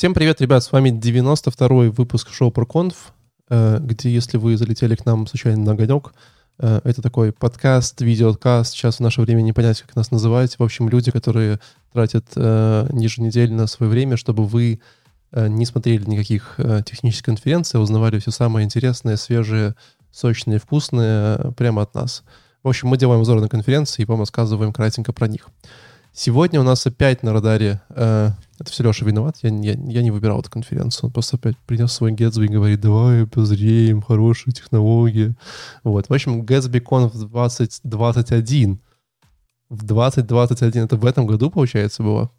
Всем привет, ребят, с вами 92-й выпуск шоу ProConf, э, где, если вы залетели к нам случайно на огонек, э, это такой подкаст, видеокаст, сейчас в наше время не понять, как нас называть. В общем, люди, которые тратят э, еженедельно свое время, чтобы вы не смотрели никаких технических конференций, а узнавали все самое интересное, свежее, сочное, вкусное прямо от нас. В общем, мы делаем обзор на конференции и вам рассказываем кратенько про них. Сегодня у нас опять на радаре, э, это все Леша виноват, я, я, я не выбирал эту конференцию, он просто опять принес свой Gatsby и говорит, давай позреем, хорошие технологии. Вот, в общем, Gatsby Conf 2021. В 2021, это в этом году, получается, было?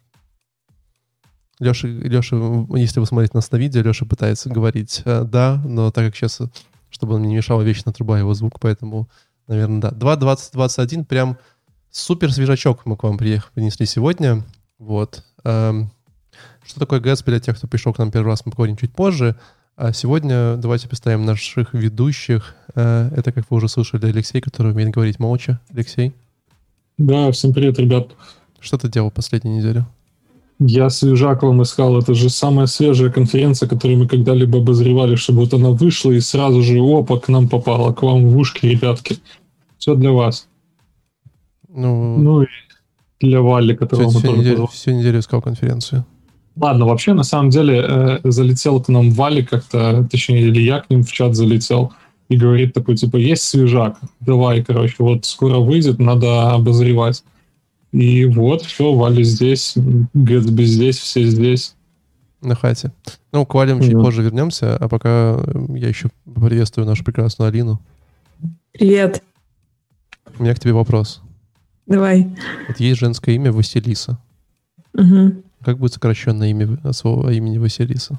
Леша, Леша, если вы смотрите нас на видео, Леша пытается говорить э, «да», но так как сейчас, чтобы он не мешал вечно труба его звук, поэтому, наверное, да. 2.2021 прям Супер свежачок мы к вам приехали, принесли сегодня. Вот. Эм, что такое ГЭС для тех, кто пришел к нам первый раз, мы поговорим чуть позже. А сегодня давайте представим наших ведущих. Э, это, как вы уже слышали, Алексей, который умеет говорить молча. Алексей. Да, всем привет, ребят. Что ты делал последнюю неделю? Я свежак вам искал. Это же самая свежая конференция, которую мы когда-либо обозревали, чтобы вот она вышла и сразу же, опа, к нам попала, к вам в ушки, ребятки. Все для вас. Ну, ну и для Вали, которого всю, всю, неделю, всю неделю искал конференцию. Ладно, вообще, на самом деле, э, залетел к нам Вали как-то, точнее, или я к ним в чат залетел, и говорит такой, типа, есть свежак, давай, короче, вот скоро выйдет, надо обозревать. И вот, все, Вали здесь, Гэтсби здесь, все здесь. На хате. Ну, к Валям чуть позже вернемся, а пока я еще приветствую нашу прекрасную Алину. Привет. У меня к тебе вопрос. Давай. Вот есть женское имя Василиса. Угу. Как будет сокращенное имя своего имени Василиса?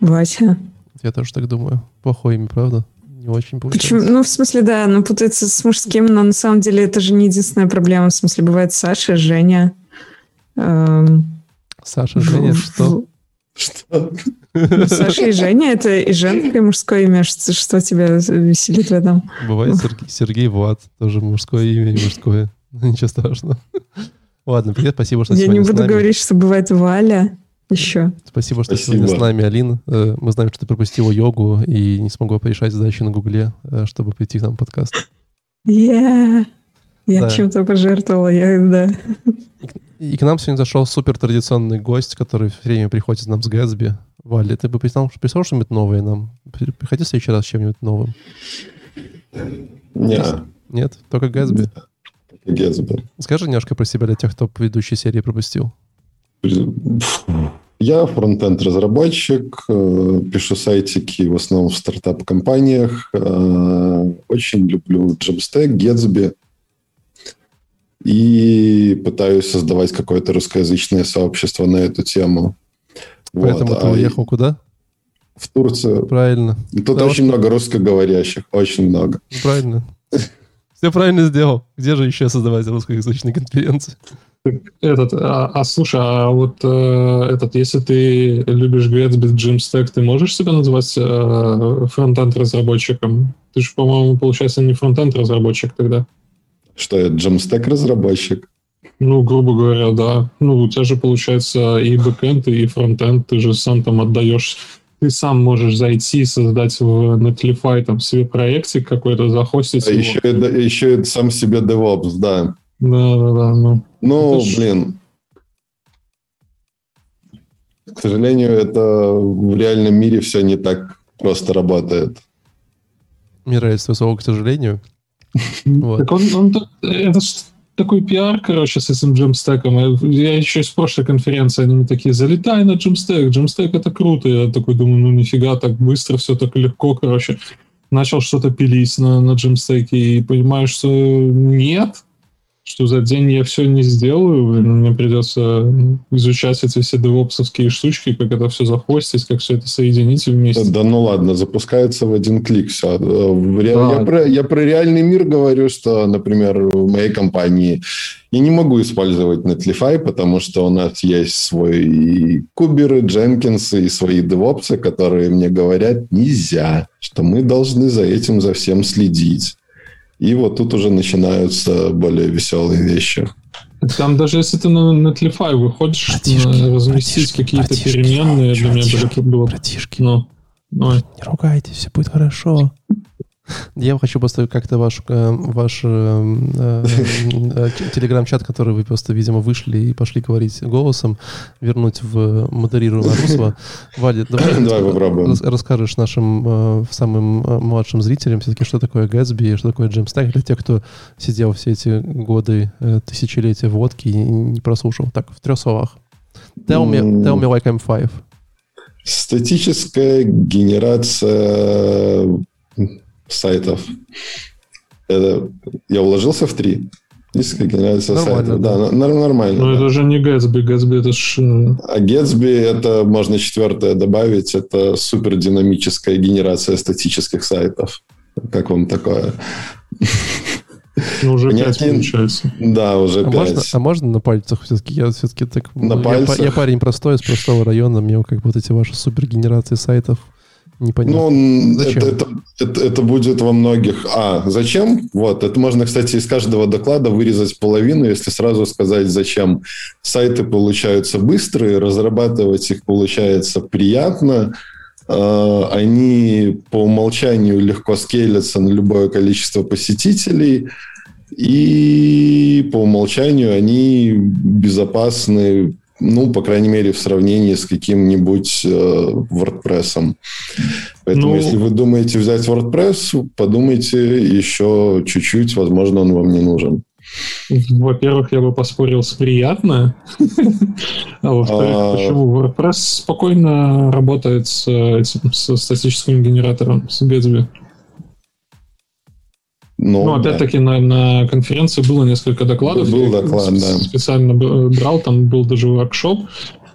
Вася. Я тоже так думаю. Плохое имя, правда? Не очень получается. Почему? Ну, в смысле, да, оно путается с мужским, но на самом деле это же не единственная проблема. В смысле, бывает Саша, Женя. Эм... Саша, Женя, что? Что? Ну, Саша и Женя — это и женское, и мужское имя. Что, что тебя веселит в этом? Бывает Сергей, Сергей Влад, тоже мужское имя и мужское. Ничего страшного. Ладно, привет, спасибо, что Я не буду говорить, что бывает Валя еще. Спасибо, что спасибо. сегодня с нами, Алина. Э, мы знаем, что ты пропустила йогу и не смогла порешать задачи на Гугле, э, чтобы прийти к нам в подкаст. Yeah. Я да. чем-то пожертвовала, я, да. И к нам сегодня зашел супер традиционный гость, который все время приходит нам с Гэтсби. Валя, ты бы прислал, прислал что-нибудь новое нам? Приходи в следующий раз с чем-нибудь новым. Нет. Нет? Только Гэтсби? Гэтсби. Скажи немножко про себя для тех, кто предыдущей серии пропустил. Я фронтенд-разработчик, э, пишу сайтики в основном в стартап-компаниях. Э, очень люблю Jamstack, Gatsby и пытаюсь создавать какое-то русскоязычное сообщество на эту тему. Поэтому вот. ты а уехал куда? В Турцию. Правильно. Тут Потому очень что... много русскоговорящих, очень много. Правильно. Все правильно сделал. Где же еще создавать русскоязычные конференции? Этот, а, а слушай, а вот э, этот, если ты любишь Gatsby Jamstack, ты можешь себя называть э, фронтенд разработчиком? Ты же, по-моему, получается не фронтенд разработчик тогда. Что я, Jamstack разработчик? Ну, грубо говоря, да. Ну, у тебя же получается и бэкэнд, и фронтенд, ты же сам там отдаешь ты сам можешь зайти, создать в Netlify там себе проектик какой-то, захостить а его. Еще, еще сам себе DevOps, да. Да, да, да. Ну, ну блин. К сожалению, это в реальном мире все не так просто работает. Мне нравится слово «к сожалению». Так он, он, это такой пиар, короче, с этим джемстеком. Я еще с прошлой конференции, они мне такие, залетай на джемстек, джемстек это круто. Я такой думаю, ну нифига, так быстро, все так легко, короче. Начал что-то пилить на, на джемстеке и понимаю, что нет, что за день я все не сделаю, мне придется изучать эти все девопсовские штучки, как это все захостить, как все это соединить вместе. Да, да ну ладно, запускается в один клик все. Я, да. я, про, я про реальный мир говорю, что, например, в моей компании я не могу использовать Netlify, потому что у нас есть свой куберы, Дженкинсы и свои девопсы, которые мне говорят нельзя, что мы должны за этим, за всем следить. И вот тут уже начинаются более веселые вещи. Там даже если ты на Netlify выходишь, братишки, разместить какие-то переменные, для меня было... Братишки, ну, ну. не ругайтесь, все будет хорошо. Я хочу просто как-то ваш, э, ваш э, э, телеграм-чат, который вы просто, видимо, вышли и пошли говорить голосом, вернуть в модерируемое русло. Валя, давай, давай попробуем. расскажешь нашим самым младшим зрителям все-таки, что такое Gatsby, что такое Jamstack для тех, кто сидел все эти годы, тысячелетия водки и не прослушал. Так, в трех словах. Tell me, tell me like I'm five. Статическая генерация сайтов. Это я уложился в три. Низкая генерация сайтов. Да, да нормально. Но да. это же не Gatsby. Gatsby это ж... Э, а Gatsby это можно четвертое добавить. Это супер динамическая генерация статических сайтов. Как вам такое? Ну, уже пять получается. Да, уже а 5. Можно, а можно на пальцах все-таки? Я все-таки так... На я, пальцах? Я парень простой, из простого района. Мне как вот эти ваши супер генерации сайтов Непонятно. Ну, зачем? Это, это, это, это будет во многих... А, зачем? Вот, это можно, кстати, из каждого доклада вырезать половину, если сразу сказать, зачем. Сайты получаются быстрые, разрабатывать их получается приятно, а, они по умолчанию легко скейлятся на любое количество посетителей, и по умолчанию они безопасны ну, по крайней мере, в сравнении с каким-нибудь э, WordPress. Поэтому, ну, если вы думаете взять WordPress, подумайте еще чуть-чуть, возможно, он вам не нужен. Во-первых, я бы поспорил с приятно. А во-вторых, а. почему WordPress спокойно работает с, с статическим генератором, с Gatsby? Но, ну, опять-таки, да. на, на конференции было несколько докладов. Был доклад, да. Специально брал, там был даже воркшоп,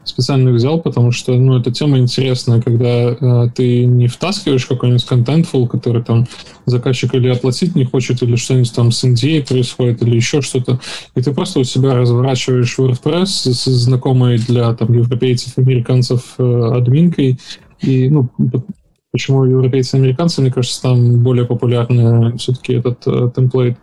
специально взял, потому что, ну, эта тема интересная, когда э, ты не втаскиваешь какой-нибудь контентфул, который там заказчик или оплатить не хочет, или что-нибудь там с NDA происходит, или еще что-то, и ты просто у себя разворачиваешь WordPress с знакомой для там европейцев, американцев э, админкой, и, ну, Почему европейцы и американцы, мне кажется, там более популярный все-таки этот э, темплейт.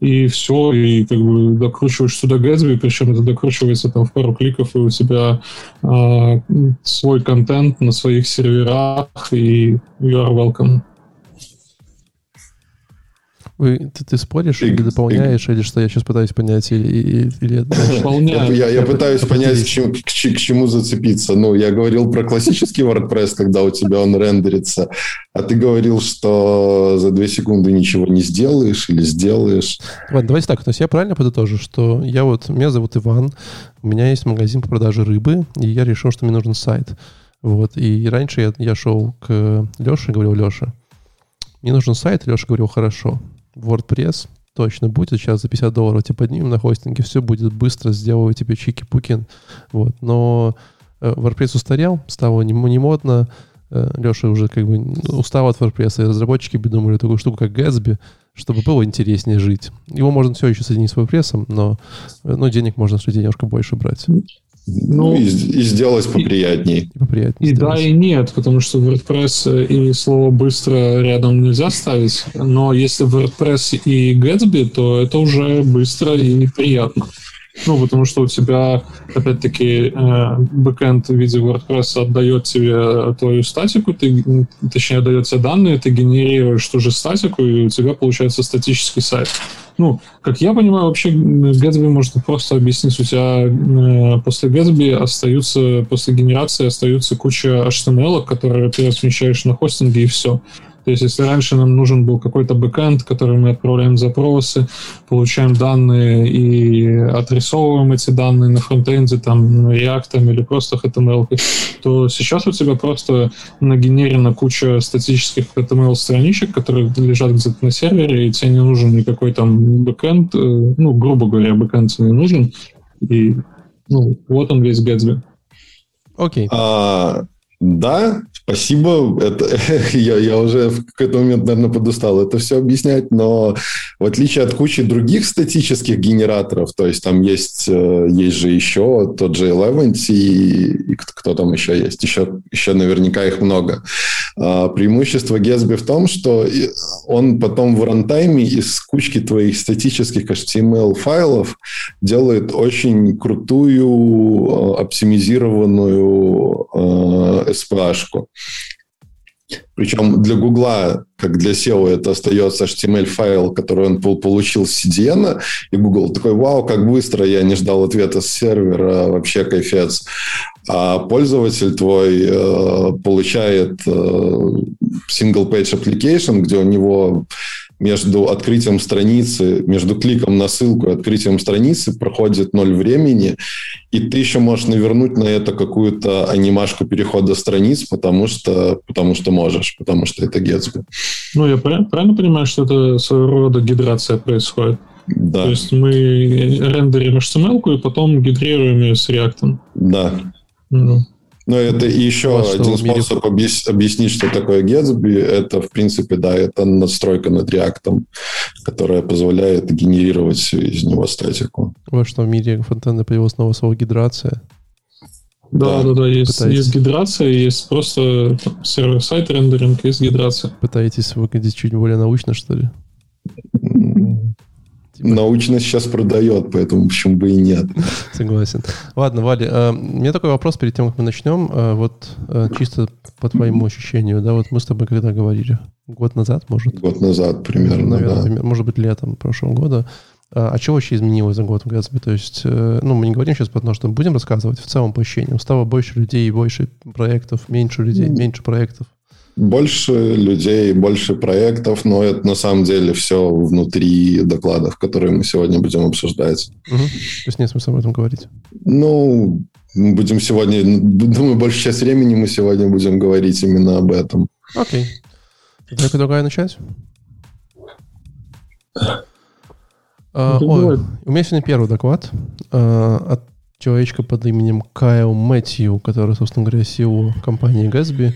И все, и как бы докручиваешь сюда Gatsby, причем это докручивается там в пару кликов, и у тебя э, свой контент на своих серверах, и you are welcome. Вы, ты, ты споришь и, или дополняешь, и... или что? Я сейчас пытаюсь понять, или, или, или я, я, я пытаюсь понять, к чему, к, к чему зацепиться. Ну, я говорил про классический WordPress, когда у тебя он рендерится, а ты говорил, что за две секунды ничего не сделаешь или сделаешь. Ладно, давайте так. То есть я правильно подытожу, что я вот, меня зовут Иван, у меня есть магазин по продаже рыбы, и я решил, что мне нужен сайт. Вот. И раньше я, я шел к Леше и говорил, Леша, мне нужен сайт. Леша говорил, хорошо. WordPress точно будет. Сейчас за 50 долларов тебе поднимем на хостинге, все будет быстро, сделаю тебе чики-пуки. Вот. Но э, WordPress устарел, стало не, не модно. Э, Леша уже как бы устал от WordPress, и разработчики придумали такую штуку, как Gatsby, чтобы было интереснее жить. Его можно все еще соединить с WordPress, но, э, но денег можно людей немножко больше брать. Ну, и, и сделать поприятней. И, поприятней и да, и нет, потому что WordPress и слово «быстро» рядом нельзя ставить. Но если WordPress и Gatsby, то это уже быстро и приятно. Ну, потому что у тебя, опять-таки, э, бэкэнд в виде WordPress отдает тебе твою статику, ты, точнее, отдает тебе данные, ты генерируешь ту же статику, и у тебя получается статический сайт. Ну, как я понимаю, вообще Gatsby можно просто объяснить. У тебя э, после Gatsby остаются, после генерации остаются куча HTML, которые ты размещаешь на хостинге, и все. То есть, если раньше нам нужен был какой-то бэкэнд, который мы отправляем запросы, получаем данные и отрисовываем эти данные на фронтенде, там, React или просто HTML, то сейчас у тебя просто нагенерена куча статических HTML-страничек, которые лежат где-то на сервере, и тебе не нужен никакой там бэкэнд, э, ну, грубо говоря, бэкэнд тебе не нужен, и ну, вот он весь Gatsby. Окей. Okay. А, Да, спасибо. Это, я, я уже в какой-то момент, наверное, подустал это все объяснять, но в отличие от кучи других статических генераторов, то есть там есть, э, есть же еще тот же Eleventy и, и кто там еще есть, еще, еще наверняка их много. А, преимущество Gatsby в том, что он потом в рантайме из кучки твоих статических HTML-файлов делает очень крутую э, оптимизированную э, SPA-шку. Причем для Гугла, как для SEO, это остается HTML-файл, который он получил с CDN, и Google такой, вау, как быстро, я не ждал ответа с сервера, вообще кайфец. А пользователь твой э, получает э, single-page application, где у него между открытием страницы, между кликом на ссылку и открытием страницы проходит ноль времени, и ты еще можешь навернуть на это какую-то анимашку перехода страниц, потому что, потому что можешь, потому что это Gatsby. Ну, я правильно понимаю, что это своего рода гидрация происходит? Да. То есть мы рендерим HTML и потом гидрируем ее с React. Да. Ну. Но это еще вот один способ объяс- объяснить, что такое Gatsby. Это, в принципе, да, это надстройка над React, которая позволяет генерировать из него статику. Вот что в мире фронтенда появилось новое слово гидрация. Да, да, да, да есть, есть гидрация, есть просто сервер-сайт рендеринг, есть гидрация. Пытаетесь выглядеть чуть более научно, что ли? Типа... Научность сейчас продает, поэтому почему бы и нет. Согласен. Ладно, Валя, э, у меня такой вопрос перед тем, как мы начнем. Э, вот э, чисто по твоему ощущению, да, вот мы с тобой когда говорили? Год назад, может? Год назад примерно, Наверное, да. Примерно, может быть, летом прошлого года. А что вообще изменилось за год в Gatsby? То есть, ну, мы не говорим сейчас потому что будем рассказывать в целом по ощущениям. Стало больше людей, больше проектов, меньше людей, меньше проектов больше людей, больше проектов, но это на самом деле все внутри докладов, которые мы сегодня будем обсуждать. Угу. То есть нет смысла об этом говорить? Ну, мы будем сегодня, думаю, большую часть времени мы сегодня будем говорить именно об этом. Окей. Тогда предлагаю начать. А, ой, у меня сегодня первый доклад а, от человечка под именем Кайл Мэтью, который, собственно говоря, SEO компании Gatsby.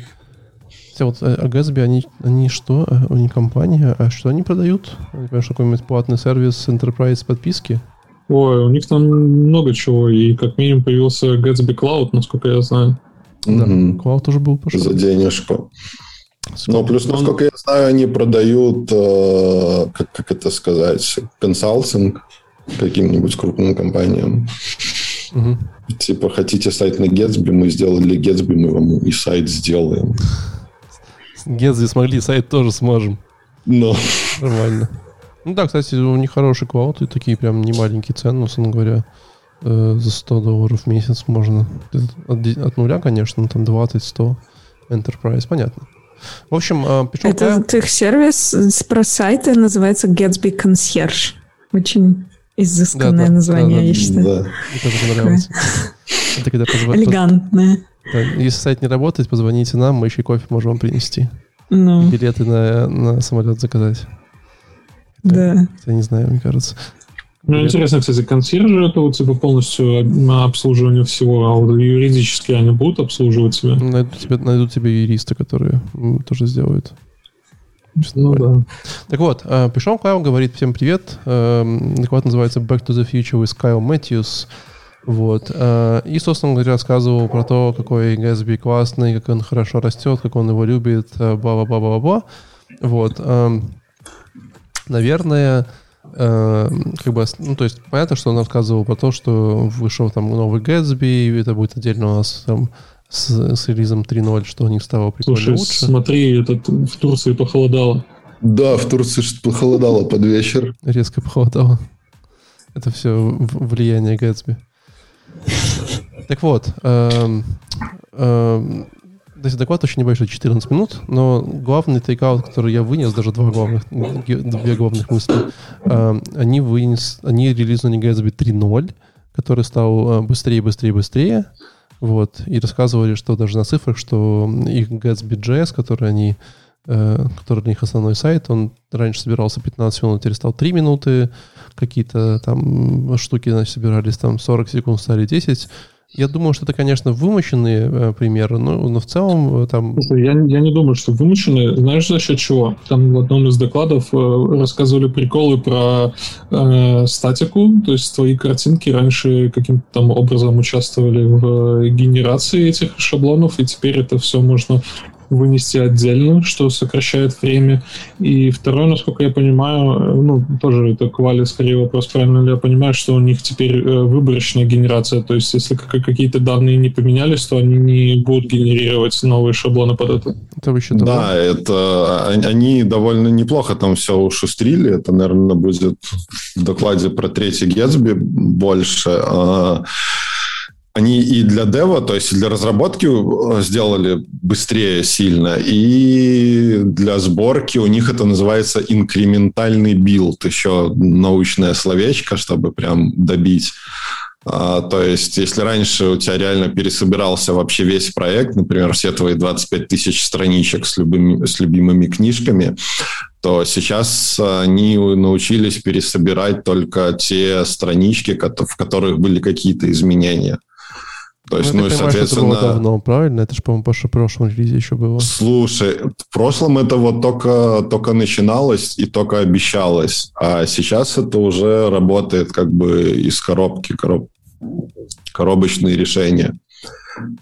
Хотя вот а Gatsby, они, они что? Э, они компания, а что они продают? Они, понимаешь, какой-нибудь платный сервис Enterprise подписки? Ой, у них там много чего, и как минимум появился Gatsby Cloud, насколько я знаю. Да, mm-hmm. Cloud тоже был пошел. За денежку. Но плюс, насколько я знаю, они продают, э, как, как это сказать, консалтинг каким-нибудь крупным компаниям. Угу. Типа, хотите сайт на Gatsby, мы сделали Gatsby, мы вам и сайт сделаем. Гензи смогли, сайт тоже сможем. Но. Нормально. Ну да, кстати, у них хорошие квауты, такие прям не маленькие цены, условно говоря. Э, за 100 долларов в месяц можно. От, от нуля, конечно, там 20-100 Enterprise, понятно. В общем, э, пишу Это их сервис про сайты называется Gatsby Concierge. Очень изысканное да, название, да, да, я считаю. Да. Мне тоже когда Элегантное. Если сайт не работает, позвоните нам, мы еще кофе можем вам принести. Ну. Билеты на, на самолет заказать. Да. Я не знаю, мне кажется. Ну, Билет. интересно, кстати, консьержи это вот типа полностью на обслуживание всего, а вот юридически они будут обслуживать себя? Найдут тебе, найдут тебе юристы, которые тоже сделают. Ну да. Так вот, э, пришел Кайл, говорит всем привет. Эм, доклад называется Back to the Future with Kyle Matthews. Вот. Э, и, собственно говоря, рассказывал про то, какой Gatsby классный, как он хорошо растет, как он его любит, э, бла-бла-бла-бла-бла. Вот. Эм, наверное, э, как бы, ну, то есть, понятно, что он рассказывал про то, что вышел там новый Gatsby, и это будет отдельно у нас там с, с релизом 3.0, что у них стало прикольно Слушай, лучше. смотри, этот, в Турции похолодало. Да, в Турции что-то похолодало под вечер. Резко похолодало. Это все влияние Гэтсби. Так вот, эм, эм, то доклад очень небольшой, 14 минут, но главный тейкаут, который я вынес, даже два главных, две главных мысли, э, они, вынес, они релизнули Gatsby 3.0, который стал э, быстрее, быстрее, быстрее, вот, и рассказывали, что даже на цифрах, что их Gatsby.js, который они который для них основной сайт, он раньше собирался 15 минут, теперь стал 3 минуты, какие-то там штуки значит, собирались там 40 секунд, стали 10, Я думаю, что это, конечно, вымощенные э, примеры, но, но в целом э, там... Я, я не думаю, что вымощенные. Знаешь, за счет чего? Там в одном из докладов э, рассказывали приколы про э, статику, то есть твои картинки раньше каким-то там образом участвовали в генерации этих шаблонов, и теперь это все можно вынести отдельно, что сокращает время. И второе, насколько я понимаю, ну, тоже это к Вале скорее вопрос, правильно ли я понимаю, что у них теперь э, выборочная генерация, то есть если какие-то данные не поменялись, то они не будут генерировать новые шаблоны под это. Это еще да, это они довольно неплохо там все ушустрили, это, наверное, будет в докладе про третий Гетсби больше. Они и для dev а, то есть для разработки э, сделали быстрее сильно, и для сборки у них это называется инкрементальный билд, еще научное словечко, чтобы прям добить. А, то есть, если раньше у тебя реально пересобирался вообще весь проект, например, все твои 25 тысяч страничек с, любыми, с любимыми книжками, то сейчас они научились пересобирать только те странички, в которых были какие-то изменения. То есть, ну, ну и, соответственно... Это было давно, правильно? Это же, по-моему, по прошлом релизе еще было. Слушай, в прошлом это вот только, только начиналось и только обещалось, а сейчас это уже работает как бы из коробки, короб... коробочные решения.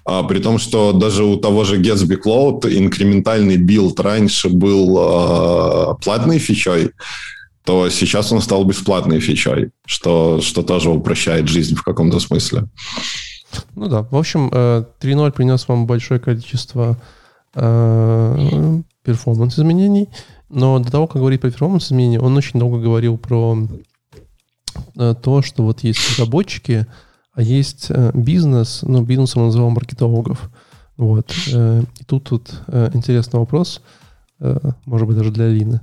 А, при том, что даже у того же Gatsby Cloud инкрементальный билд раньше был а, платной фичой, то сейчас он стал бесплатной фичой, что, что тоже упрощает жизнь в каком-то смысле. Ну да, в общем, 3.0 э, принес вам большое количество э, перформанс-изменений, но до того, как говорить про перформанс-изменения, он очень долго говорил про э, то, что вот есть разработчики, а есть бизнес, ну, бизнесом он называл маркетологов. Вот. И тут, тут интересный вопрос, может быть, даже для Алины.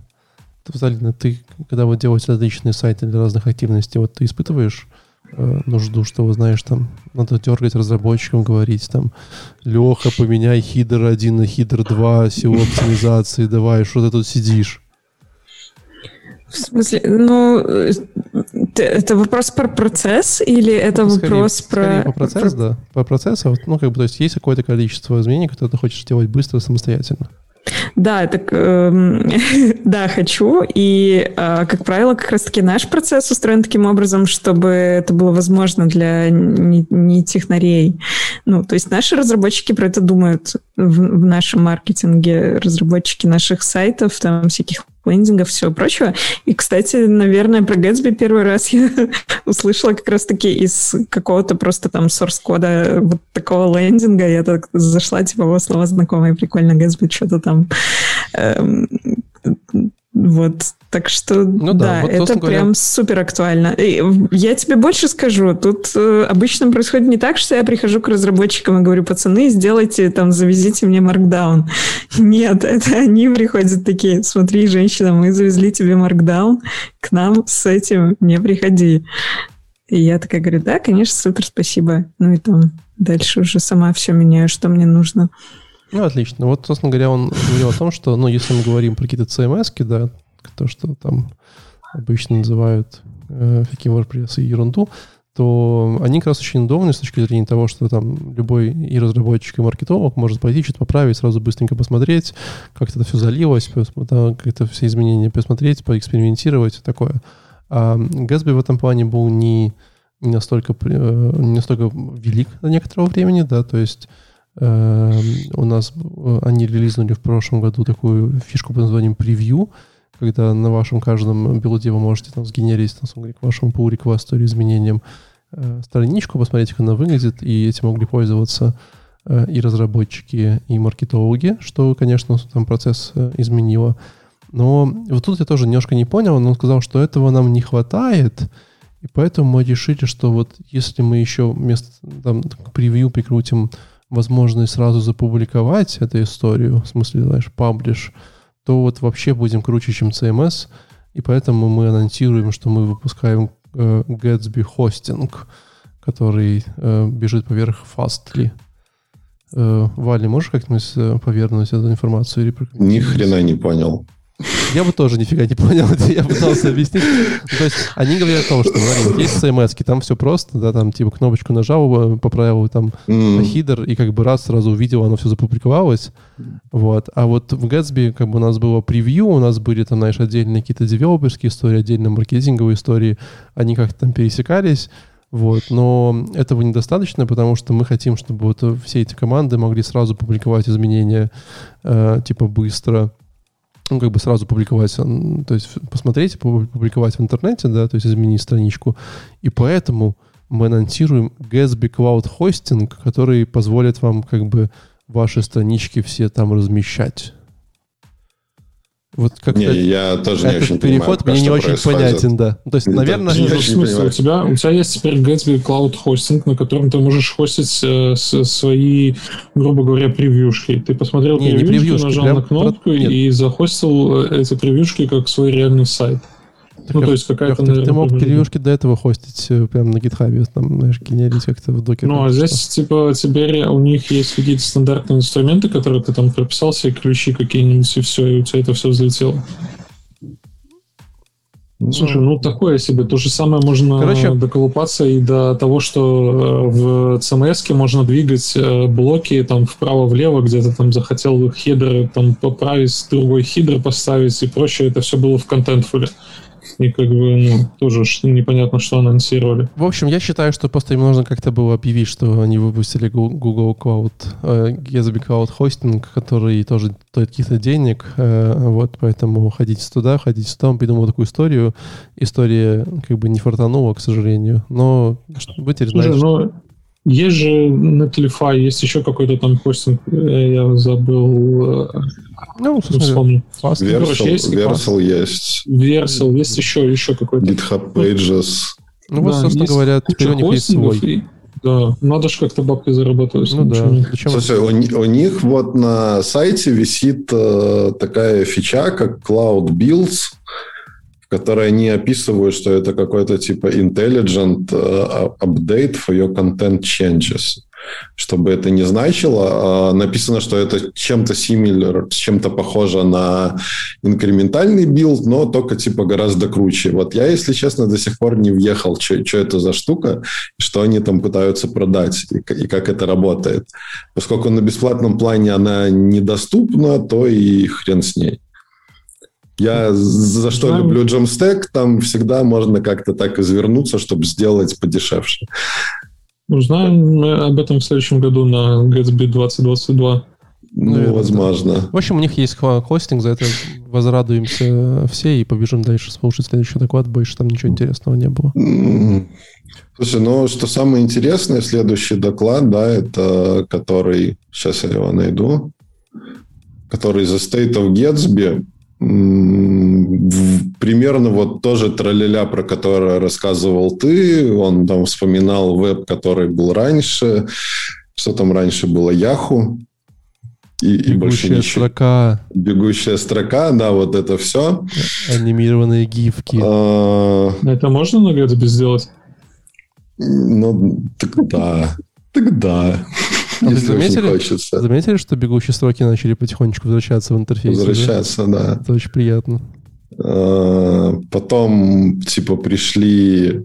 Алина, ты, когда вы делаете различные сайты для разных активностей, вот ты испытываешь нужду, что вы знаешь, там надо дергать разработчикам, говорить там, Леха, поменяй хидер 1 на хидер 2, SEO оптимизации, давай, что ты тут сидишь? В смысле, ну, э, это вопрос про процесс или это ну, вопрос скорее, про... по процесс, про... да, по процессу, ну, как бы, то есть есть какое-то количество изменений, которые ты хочешь делать быстро, самостоятельно. Да, так, э, да, хочу. И, э, как правило, как раз-таки наш процесс устроен таким образом, чтобы это было возможно для не, не технарей. Ну, то есть наши разработчики про это думают в, в нашем маркетинге, разработчики наших сайтов, там всяких лендингов, всего прочего. И, кстати, наверное, про Gatsby первый раз я услышала как раз-таки из какого-то просто там source-кода вот такого лендинга. Я так зашла, типа, о, слова знакомые, прикольно, Gatsby, что-то там эм, вот, так что ну, да, да вот, это говоря... прям супер актуально. И я тебе больше скажу, тут э, обычно происходит не так, что я прихожу к разработчикам и говорю, пацаны, сделайте там, завезите мне Markdown. Нет, это они приходят такие, смотри, женщина, мы завезли тебе Markdown, к нам с этим не приходи. И я такая говорю, да, конечно, супер, спасибо. Ну и там дальше уже сама все меняю, что мне нужно. Ну, отлично. Вот, собственно говоря, он говорил о том, что, ну, если мы говорим про какие-то CMS, да, то, что там обычно называют э, всякие WordPress и ерунду, то они как раз очень удобны с точки зрения того, что там любой и разработчик, и маркетолог может пойти, что-то поправить, сразу быстренько посмотреть, как это все залилось, как это все изменения посмотреть, поэкспериментировать, такое. А Gatsby в этом плане был не, не, настолько, э, не настолько велик до некоторого времени, да, то есть у нас э, они релизнули в прошлом году такую фишку под названием превью, когда на вашем каждом билде вы можете там сгенерить, самом деле, к вашему pull реквесту или изменениям э, страничку, посмотреть, как она выглядит, и этим могли пользоваться э, и разработчики, и маркетологи, что, конечно, там процесс изменило. Но вот тут я тоже немножко не понял, но он сказал, что этого нам не хватает, и поэтому мы решили, что вот если мы еще вместо там, превью прикрутим возможность сразу запубликовать эту историю, в смысле, знаешь, паблиш, то вот вообще будем круче, чем CMS, и поэтому мы анонсируем, что мы выпускаем э, Gatsby Hosting, который э, бежит поверх Fastly. Э, Валя, можешь как-нибудь э, повернуть эту информацию? Ни хрена не понял. Я бы тоже нифига не понял, я пытался объяснить. То есть они говорят о том, что, есть CMS, там все просто, да, там типа кнопочку нажал, поправил там mm. хидер, и как бы раз сразу увидел, оно все запубликовалось. Вот. А вот в Gatsby как бы у нас было превью, у нас были там, знаешь, отдельные какие-то девелоперские истории, отдельно маркетинговые истории, они как-то там пересекались. Вот. Но этого недостаточно, потому что мы хотим, чтобы вот все эти команды могли сразу публиковать изменения э, типа быстро, ну, как бы сразу публиковать, то есть посмотреть, публиковать в интернете, да, то есть изменить страничку. И поэтому мы анонсируем Gatsby Cloud Hosting, который позволит вам как бы ваши странички все там размещать. Вот как не, я тоже не очень переход понимаю, мне не очень происходит. понятен, да. То есть, наверное... Не, в смысле, у тебя, у тебя есть теперь Gatsby Cloud Hosting, на котором ты можешь хостить э, свои, грубо говоря, превьюшки. Ты посмотрел не, превьюшки, не превьюшки нажал на кнопку про... и захостил э, эти превьюшки как свой реальный сайт. Так, ну, то есть какая-то, ты, наверное, ты мог перевешки до этого хостить э, прямо на гитхабе, там, знаешь, генерить как-то в докере. Ну, а здесь, что. типа, теперь у них есть какие-то стандартные инструменты, которые ты там прописал, себе ключи какие-нибудь, и все, и у тебя это все взлетело. Ну, Слушай, ну такое себе. То же самое можно Короче, доколупаться и до того, что э, в CMS можно двигать э, блоки там вправо-влево, где-то там захотел header там поправить, другой header поставить и прочее. Это все было в Contentful е и как бы, ну, тоже непонятно, что анонсировали. В общем, я считаю, что просто им нужно как-то было объявить, что они выпустили Google Cloud, э, Gatsby Cloud Hosting, который тоже стоит каких-то денег, э, вот, поэтому ходите туда, ходите сюда, он придумал такую историю. История как бы не фартанула, к сожалению, но вы теперь знаете, Слушай, но... Есть же Netlify, есть еще какой-то там хостинг, э, я забыл. Э, ну, вспомню. Versal, есть, Versal есть. Versal, есть еще, еще какой-то. GitHub Pages. Ну, вот, да, собственно говоря, теперь у них есть свой. И, да, надо же как-то бабки зарабатывать. Ну да. Слушай, у, у них вот на сайте висит э, такая фича, как Cloud Builds, в которой они описывают, что это какой-то типа intelligent uh, update for your content changes. Что бы это не значило, а написано, что это чем-то similar, чем-то похоже на инкрементальный билд, но только типа гораздо круче. Вот я, если честно, до сих пор не въехал, что это за штука, что они там пытаются продать и, и как это работает. Поскольку на бесплатном плане она недоступна, то и хрен с ней. Я за что Знаем. люблю Jamstack, там всегда можно как-то так извернуться, чтобы сделать подешевше. Узнаем об этом в следующем году на Gatsby 2022. Ну, Наверное, возможно. Да. В общем, у них есть хостинг, за это возрадуемся все и побежим дальше слушать следующий доклад. Больше там ничего интересного не было. Слушай, ну, что самое интересное, следующий доклад, да, это который, сейчас я его найду, который за State of Gatsby, примерно вот тоже тролля, про который рассказывал ты. Он там вспоминал веб, который был раньше. Что там раньше было? Яху. И, Бегущая и больше ничего. строка. Бегущая строка, да, вот это все. Анимированные гифки. А... Это можно на Gatsby сделать? Ну, так да. А вы заметили, заметили, что бегущие строки начали потихонечку возвращаться в интерфейс? Возвращаться, да? да. Это очень приятно. А, потом, типа, пришли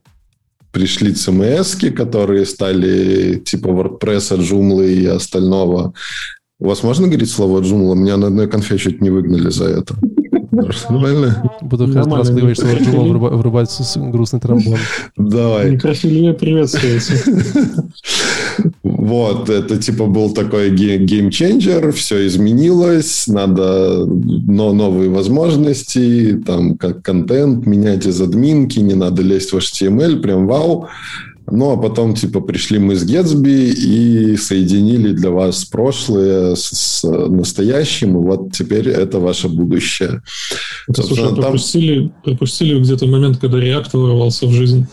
пришли CMS, которые стали типа WordPress, Joomla и остального. У вас можно говорить слово Joomla? Меня на одной конфе чуть не выгнали за это. Нормально? Буду каждый раз, говоришь слово Joomla, врубать грустный тромбон. Давай. Некрасивее приветствуется. Вот, это типа был такой геймченджер, все изменилось, надо но новые возможности, там как контент менять из админки, не надо лезть в HTML, прям вау. Ну, а потом, типа, пришли мы с Gatsby и соединили для вас прошлое с, с настоящим, и вот теперь это ваше будущее. Это, слушай, там... пропустили, пропустили где-то момент, когда React ворвался в жизнь.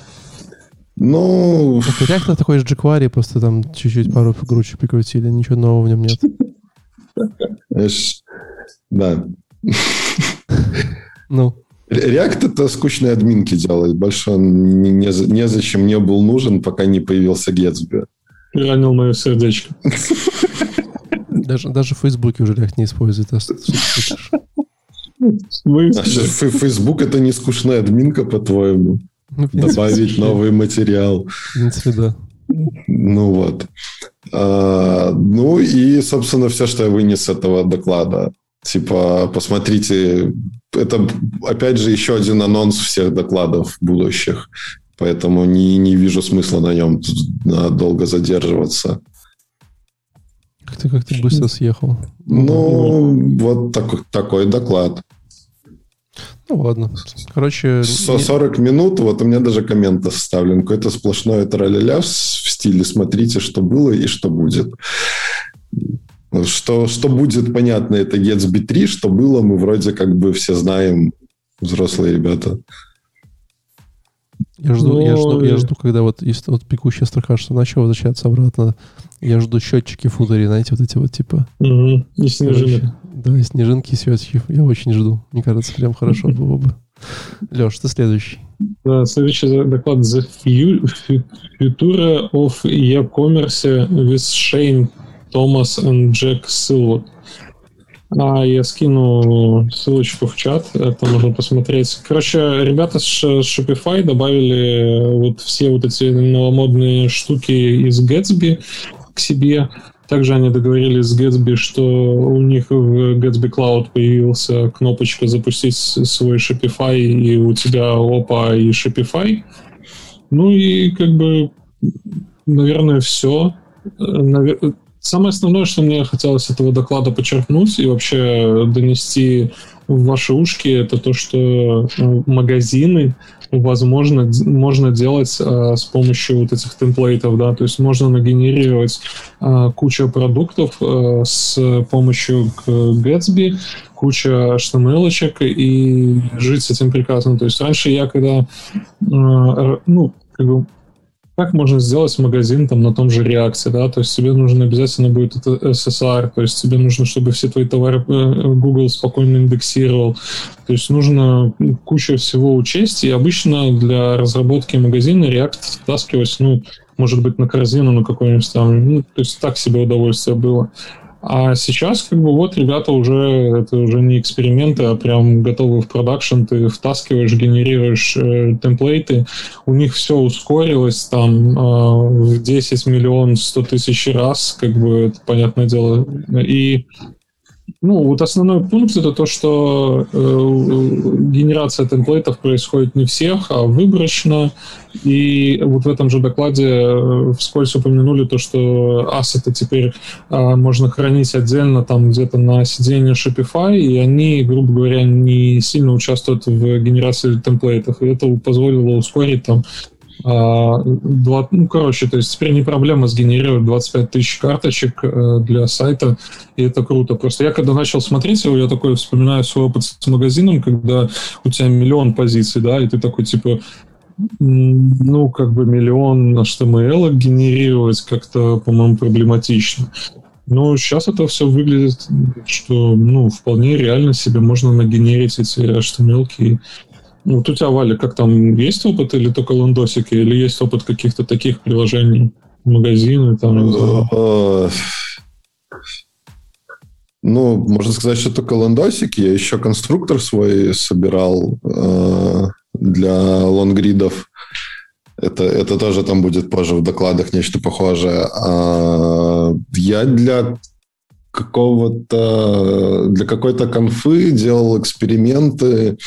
Ну... React такой же jQuery, просто там чуть-чуть пару фигурочек прикрутили, ничего нового в нем нет. Да. Ну. React это скучные админки делает. Больше он не, не, незачем не был нужен, пока не появился Gatsby. Ранил мое сердечко. Даже, даже в Фейсбуке уже React не использует. А Facebook это не скучная админка, по-твоему? Ну, Добавить новый материал. В принципе, да. Ну вот. А, ну и, собственно, все, что я вынес с этого доклада. Типа, посмотрите, это, опять же, еще один анонс всех докладов будущих. Поэтому не, не вижу смысла на нем долго задерживаться. Как ты, как ты быстро съехал. Ну, вот так, такой доклад. Ну ладно. Короче... 40 не... минут, вот у меня даже коммент оставлен. Какой-то сплошной траля в стиле «смотрите, что было и что будет». Что, что будет, понятно, это Gatsby 3, что было, мы вроде как бы все знаем, взрослые ребята. Я жду, Но... я жду, я жду, когда вот есть вот пекущая строка, что начал возвращаться обратно. Я жду счетчики в футере, знаете, вот эти вот типа. Угу. И снежинки. Да, и снежинки, и счетчики. Я очень жду. Мне кажется, прям хорошо было бы. Леш, ты следующий. Да, следующий доклад The Future of E-Commerce with Shane Thomas and Jack Silwood. А я скину ссылочку в чат, это можно посмотреть. Короче, ребята с Shopify добавили вот все вот эти новомодные штуки из Gatsby к себе. Также они договорились с Gatsby, что у них в Gatsby Cloud появился кнопочка запустить свой Shopify, и у тебя опа и Shopify. Ну и как бы, наверное, все. Самое основное, что мне хотелось этого доклада подчеркнуть и вообще донести в ваши ушки, это то, что э, магазины возможно можно делать э, с помощью вот этих темплейтов, да, то есть можно нагенерировать э, кучу продуктов э, с помощью Gatsby, куча html и жить с этим прекрасно. То есть раньше я когда, э, ну, как бы как можно сделать магазин там на том же реакции, да, то есть тебе нужно обязательно будет это SSR, то есть тебе нужно, чтобы все твои товары э, Google спокойно индексировал, то есть нужно кучу всего учесть, и обычно для разработки магазина React втаскивать, ну, может быть, на корзину на какой-нибудь там, ну, то есть так себе удовольствие было. А сейчас, как бы, вот ребята уже, это уже не эксперименты, а прям готовы в продакшн, ты втаскиваешь, генерируешь э, темплейты, у них все ускорилось там э, в 10 миллион 100 тысяч раз, как бы, это понятное дело. И ну, вот основной пункт это то, что э, генерация темплейтов происходит не всех, а выборочно. И вот в этом же докладе э, вскользь упомянули то, что ассеты теперь э, можно хранить отдельно там где-то на сиденье Shopify, и они, грубо говоря, не сильно участвуют в генерации темплейтов. И это позволило ускорить там 2, а, ну, короче, то есть теперь не проблема сгенерировать 25 тысяч карточек э, для сайта, и это круто. Просто я когда начал смотреть его, я такой вспоминаю свой опыт с магазином, когда у тебя миллион позиций, да, и ты такой, типа, ну, как бы миллион HTML генерировать как-то, по-моему, проблематично. Но сейчас это все выглядит, что, ну, вполне реально себе можно нагенерить эти HTML ну, вот у тебя, Валя, как там, есть опыт или только ландосики, или есть опыт каких-то таких приложений, магазины там? Э, ну, можно сказать, что только ландосики. Я еще конструктор свой собирал э, для лонгридов. Это, это тоже там будет позже в докладах нечто похожее. А я для какого-то для какой-то конфы делал эксперименты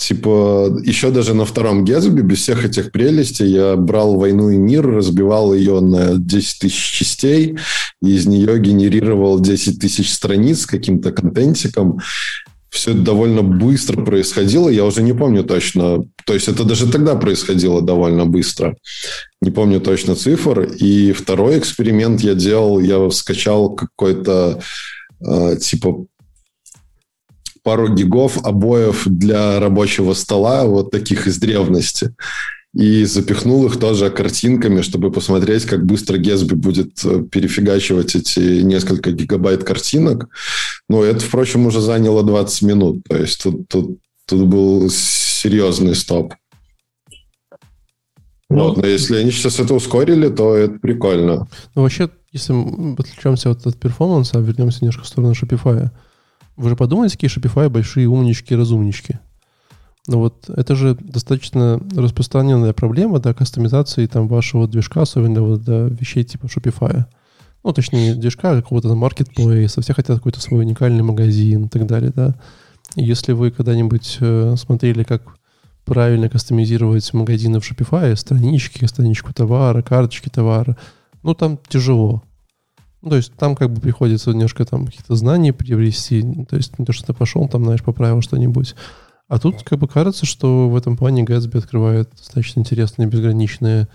Типа, еще даже на втором Гетсби, без всех этих прелестей, я брал «Войну и мир», разбивал ее на 10 тысяч частей, и из нее генерировал 10 тысяч страниц с каким-то контентиком. Все это довольно быстро происходило, я уже не помню точно. То есть это даже тогда происходило довольно быстро. Не помню точно цифр. И второй эксперимент я делал, я скачал какой-то э, типа пару гигов обоев для рабочего стола, вот таких из древности. И запихнул их тоже картинками, чтобы посмотреть, как быстро Гесби будет э, перефигачивать эти несколько гигабайт картинок. Ну, это, впрочем, уже заняло 20 минут. То есть тут, тут, тут был серьезный стоп. Ну, вот, но если они сейчас это ускорили, то это прикольно. Ну, вообще, если мы отвлечемся вот от перформанса, вернемся немножко в сторону Shopify, Вы же подумайте, какие Shopify большие умнички-разумнички. Ну вот это же достаточно распространенная проблема, да, кастомизации там вашего движка, особенно вот для вещей типа Shopify. Ну, точнее, не движка, а какого-то маркетплейса, все хотят какой-то свой уникальный магазин и так далее, да. Если вы когда-нибудь э, смотрели, как правильно кастомизировать магазины в Shopify, странички, страничку товара, карточки товара, ну, там тяжело. Ну, то есть там как бы приходится немножко там какие-то знания приобрести. То есть не то, что ты пошел, там, знаешь, поправил что-нибудь. А тут как бы кажется, что в этом плане Gatsby открывает достаточно интересные безграничные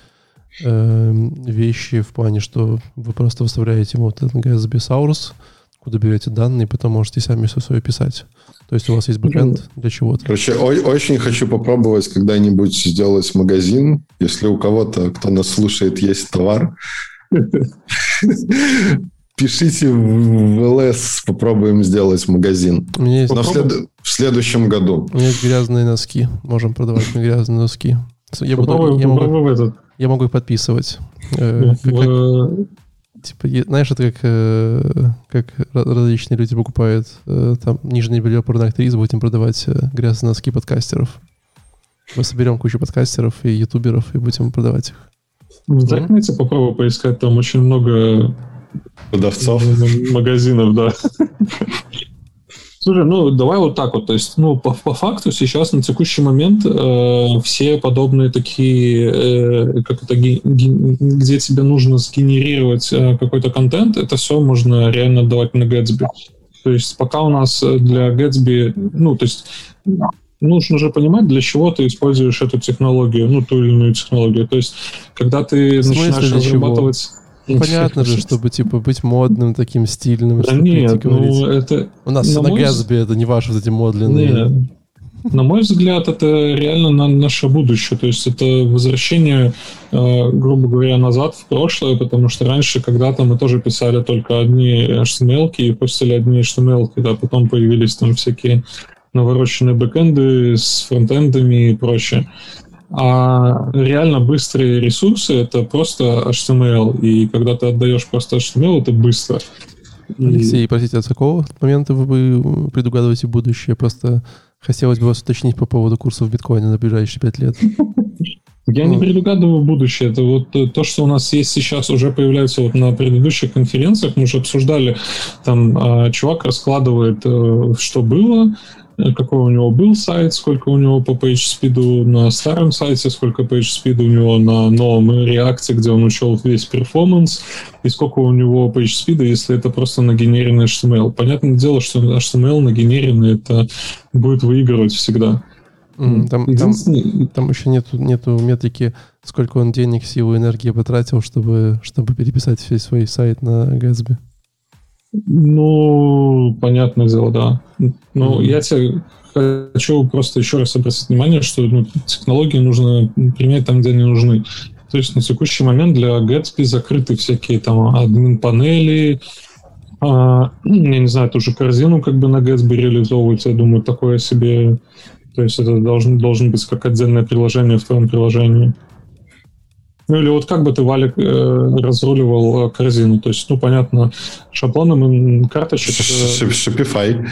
э, вещи в плане, что вы просто выставляете вот этот Gatsby Source, куда берете данные, потом можете сами все свое писать. То есть у вас есть бэкэнд для чего-то. Короче, очень хочу попробовать когда-нибудь сделать магазин. Если у кого-то, кто нас слушает, есть товар, Пишите в ЛС, попробуем сделать магазин. У меня есть... Но в, след... в следующем году. У меня есть грязные носки. Можем продавать грязные носки. Я, буду, я, могу, этот. я могу их подписывать. Э, как, как, типа, знаешь, это как, э, как различные люди покупают э, там нижнее белье порноактрис, будем продавать грязные носки подкастеров. Мы соберем кучу подкастеров и ютуберов и будем продавать их. В интернете попробую поискать, там очень много продавцов. Магазинов, да. Слушай, ну давай вот так вот, то есть, ну по, по факту сейчас на текущий момент э, все подобные такие, э, как это, ги, ги, где тебе нужно сгенерировать э, какой-то контент, это все можно реально давать на Gatsby. То есть пока у нас для Gatsby, ну то есть нужно же понимать, для чего ты используешь эту технологию, ну, ту или иную технологию. То есть, когда ты начинаешь разрабатывать... Ну, понятно же, чтобы типа быть модным, таким стильным. Да нет, ну это... У нас на, на Gatsby это не ваши вот эти модленные... Нет. На мой взгляд, это реально на наше будущее. То есть это возвращение, э, грубо говоря, назад в прошлое, потому что раньше когда-то мы тоже писали только одни HTML и постили одни HTML, да, потом появились там всякие навороченные бэкэнды с фронтендами и прочее. А реально быстрые ресурсы — это просто HTML. И когда ты отдаешь просто HTML, это быстро. Алексей, и... простите, от какого момента вы предугадываете будущее? Просто хотелось бы вас уточнить по поводу курсов биткоина на ближайшие пять лет. Я не предугадываю будущее. Это вот то, что у нас есть сейчас, уже появляется вот на предыдущих конференциях. Мы уже обсуждали, там а, чувак раскладывает, э, что было, Э, какой у него был сайт, сколько у него по PageSpeed на старом сайте, сколько PageSpeed у него на новом реакте, где он учел весь перформанс, и сколько у него PageSpeed, если это просто нагенеренный HTML. Понятное дело, что HTML нагенеренный это будет выигрывать всегда. Mm, там, там, там еще нету, нету метрики, сколько он денег, силы, энергии потратил, чтобы, чтобы переписать весь свой сайт на Gatsby. Ну, понятное дело, да. Ну, я тебе хочу просто еще раз обратить внимание, что ну, технологии нужно применять там, где они нужны. То есть на текущий момент для Gatsby закрыты всякие там админ-панели, а, я не знаю, ту же корзину как бы на Gatsby реализовывать, я думаю, такое себе... То есть это должен, должен быть как отдельное приложение в твоем приложении. Ну или вот как бы ты, Валик, э, разруливал э, корзину? То есть, ну, понятно, шаблоном карточек... Shopify.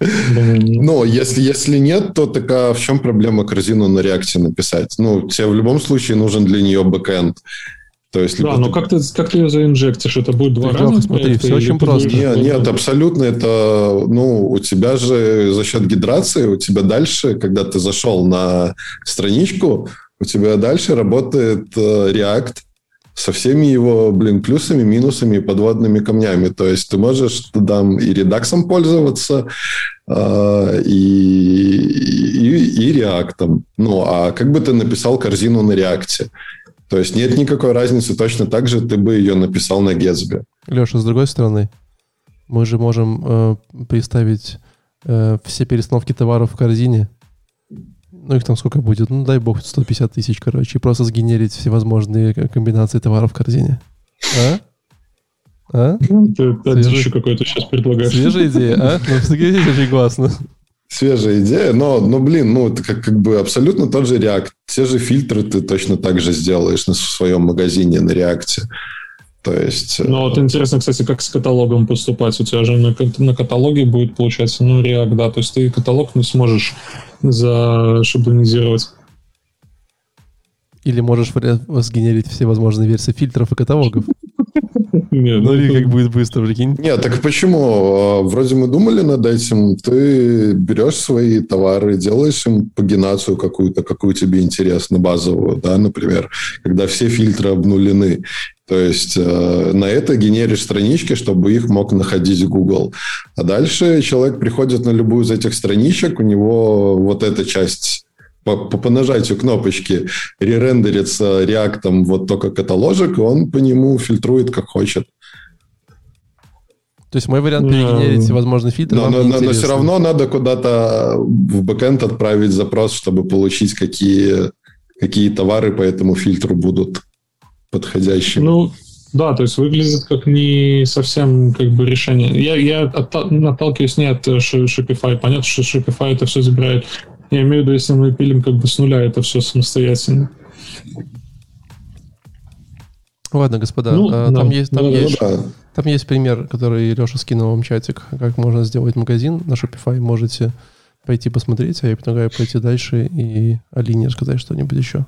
Но если, если нет, то такая в чем проблема корзину на реакции написать? Ну, тебе в любом случае нужен для нее бэкэнд. То есть, да, но ты... как, ты, как ты ее заинжектишь? Это будет два раза? Смотри, все очень просто. Нет, нет, абсолютно. Это, ну, у тебя же за счет гидрации, у тебя дальше, когда ты зашел на страничку, у тебя дальше работает э, React со всеми его, блин, плюсами, минусами и подводными камнями. То есть ты можешь там и редаксом пользоваться, э, и, и, и React. Ну, а как бы ты написал корзину на React? То есть нет никакой разницы, точно так же ты бы ее написал на Gatsby. Леша, с другой стороны, мы же можем э, представить э, все перестановки товаров в корзине ну их там сколько будет, ну дай бог 150 тысяч, короче, и просто сгенерить всевозможные комбинации товаров в корзине. А? А? Ты, ты еще какой-то сейчас предлагаешь. Свежая идея, а? Ну, согласитесь, очень классно. Свежая идея, но, но блин, ну, это как, как бы абсолютно тот же React. Те же фильтры ты точно так же сделаешь на своем магазине на React. То есть... Ну, вот интересно, кстати, как с каталогом поступать. У тебя же на, на каталоге будет, получается, ну, React, да, то есть ты каталог не сможешь зашаблонизировать. Или можешь сгенерить все возможные версии фильтров и каталогов. Нет, ну, ну как будет быстро, прикинь. Нет, так почему? А, вроде мы думали над этим. Ты берешь свои товары, делаешь им пагинацию какую-то, какую тебе интересно, базовую, да, например, когда все фильтры обнулены. То есть э, на это генеришь странички, чтобы их мог находить Google. А дальше человек приходит на любую из этих страничек, у него вот эта часть по, по нажатию кнопочки ререндерится реактом вот только каталожик, и он по нему фильтрует как хочет. То есть мой вариант перегенерить возможно фильтры. Но, но, но, но все равно надо куда-то в бэкэнд отправить запрос, чтобы получить, какие, какие товары по этому фильтру будут подходящими. Ну, да, то есть выглядит как не совсем как бы решение. Я, я отталкиваюсь не от Shopify. Понятно, что Shopify это все забирает я имею в виду, если мы пилим как бы с нуля это все самостоятельно. Ладно, господа, ну, а, там, да, есть, там, да, есть, да. там есть пример, который Леша скинул вам чатик, как можно сделать магазин на Shopify. Можете пойти посмотреть, а я предлагаю пойти дальше и Алине рассказать что-нибудь еще.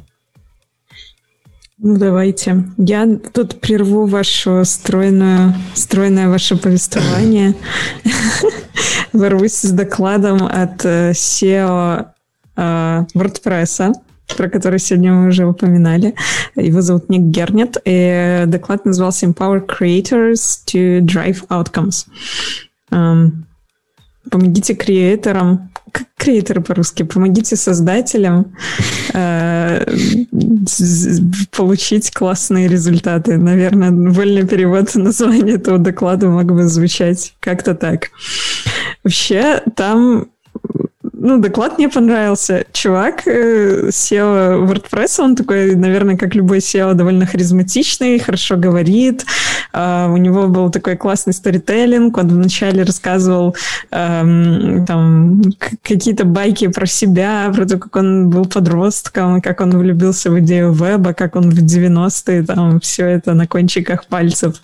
Ну, давайте. Я тут прерву ваше стройное, стройное ваше повествование. Ворвусь с докладом от э, SEO э, WordPress, про который сегодня мы уже упоминали. Его зовут Ник Гернет, и доклад назывался Empower Creators to Drive Outcomes. Эм, помогите креаторам, как креаторы по-русски, помогите создателям э, получить классные результаты. Наверное, вольный перевод названия этого доклада мог бы звучать как-то так. Вообще, там ну, доклад мне понравился. Чувак, э, SEO WordPress, он такой, наверное, как любой SEO, довольно харизматичный, хорошо говорит. Uh, у него был такой классный сторителлинг. Он вначале рассказывал um, там какие-то байки про себя, про то, как он был подростком, как он влюбился в идею веба, как он в 90-е там все это на кончиках пальцев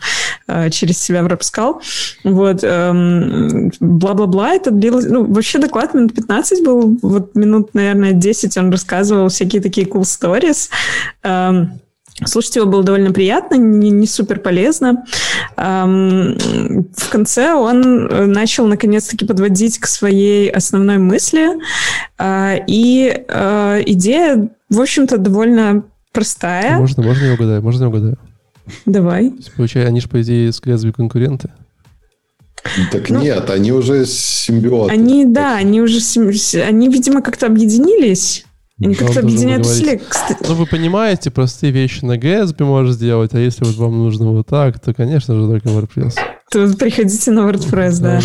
uh, через себя пропускал. Вот. Um, бла-бла-бла. Это длилось... Ну, вообще доклад минут 15 15 был, вот минут, наверное, 10 он рассказывал всякие такие cool stories. Эм, слушать его было довольно приятно, не, не супер полезно. Эм, в конце он начал наконец-таки подводить к своей основной мысли. Э, и э, идея, в общем-то, довольно простая. Можно, можно я угадаю? Можно я угадаю? Давай. Есть, получается, они же, по идее, с Gatsby конкуренты. Так ну, нет, они уже симбиоты. Они, да, они уже, они, видимо, как-то объединились. Они как-то объединяют усилия. Ну, вы понимаете, простые вещи на Gatsby можно сделать, а если вот вам нужно вот так, то, конечно же, только WordPress то приходите на WordPress, да.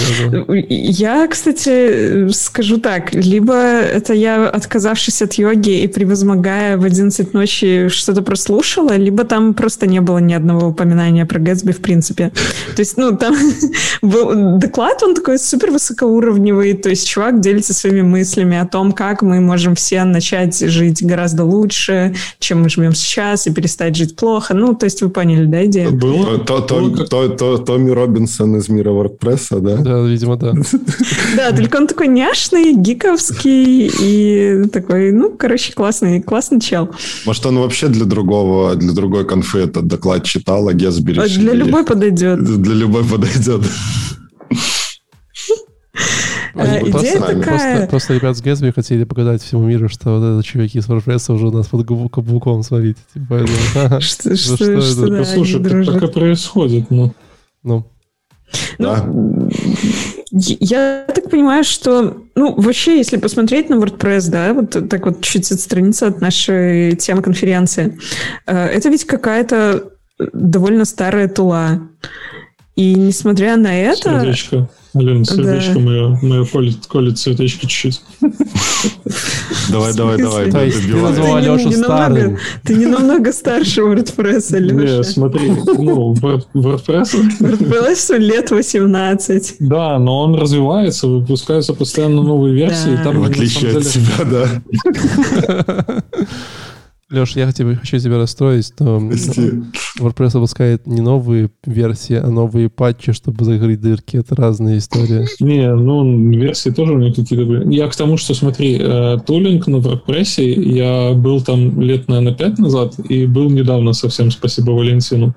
Я, кстати, скажу так, либо это я, отказавшись от йоги и превозмогая в 11 ночи, что-то прослушала, либо там просто не было ни одного упоминания про Гэтсби в принципе. То есть, ну, там был доклад, он такой супер высокоуровневый, то есть чувак делится своими мыслями о том, как мы можем все начать жить гораздо лучше, чем мы живем сейчас, и перестать жить плохо. Ну, то есть вы поняли, да, идею? Было. Томми Робин Робинсон из мира WordPress, да? Да, видимо, да. Да, только он такой няшный, гиковский и такой, ну, короче, классный, классный чел. Может, он вообще для другого, для другой конфы этот доклад читал, а Гесби а Для любой подойдет. Для любой подойдет. Они Идея просто, такая... просто, просто ребят с Гэтсби хотели показать всему миру, что вот это чуваки с WordPress уже у нас под каблуком смотрите. Типа, что, что, что, да, Слушай, как это происходит? Ну, ну. Ну, да. Я так понимаю, что, ну, вообще, если посмотреть на WordPress, да, вот так вот чуть отстраниться от нашей темы конференции, э, это ведь какая-то довольно старая тула. И несмотря на это... Сердечко. Блин, сердечко да. мое, мое колет, колет сердечко чуть-чуть. Давай, давай, давай. Ты назвал Алешу старым. Ты не намного старше WordPress, Алеша. Не, смотри, ну, WordPress... WordPress лет 18. Да, но он развивается, выпускаются постоянно новые версии. В отличие от себя, да. Леш, я тебе, хочу тебя расстроить, но WordPress выпускает не новые версии, а новые патчи, чтобы закрыть дырки. Это разные истории. Не, ну, версии тоже у них какие-то Я к тому, что, смотри, э, тулинг на WordPress, я был там лет, наверное, пять назад, и был недавно совсем, спасибо Валентину.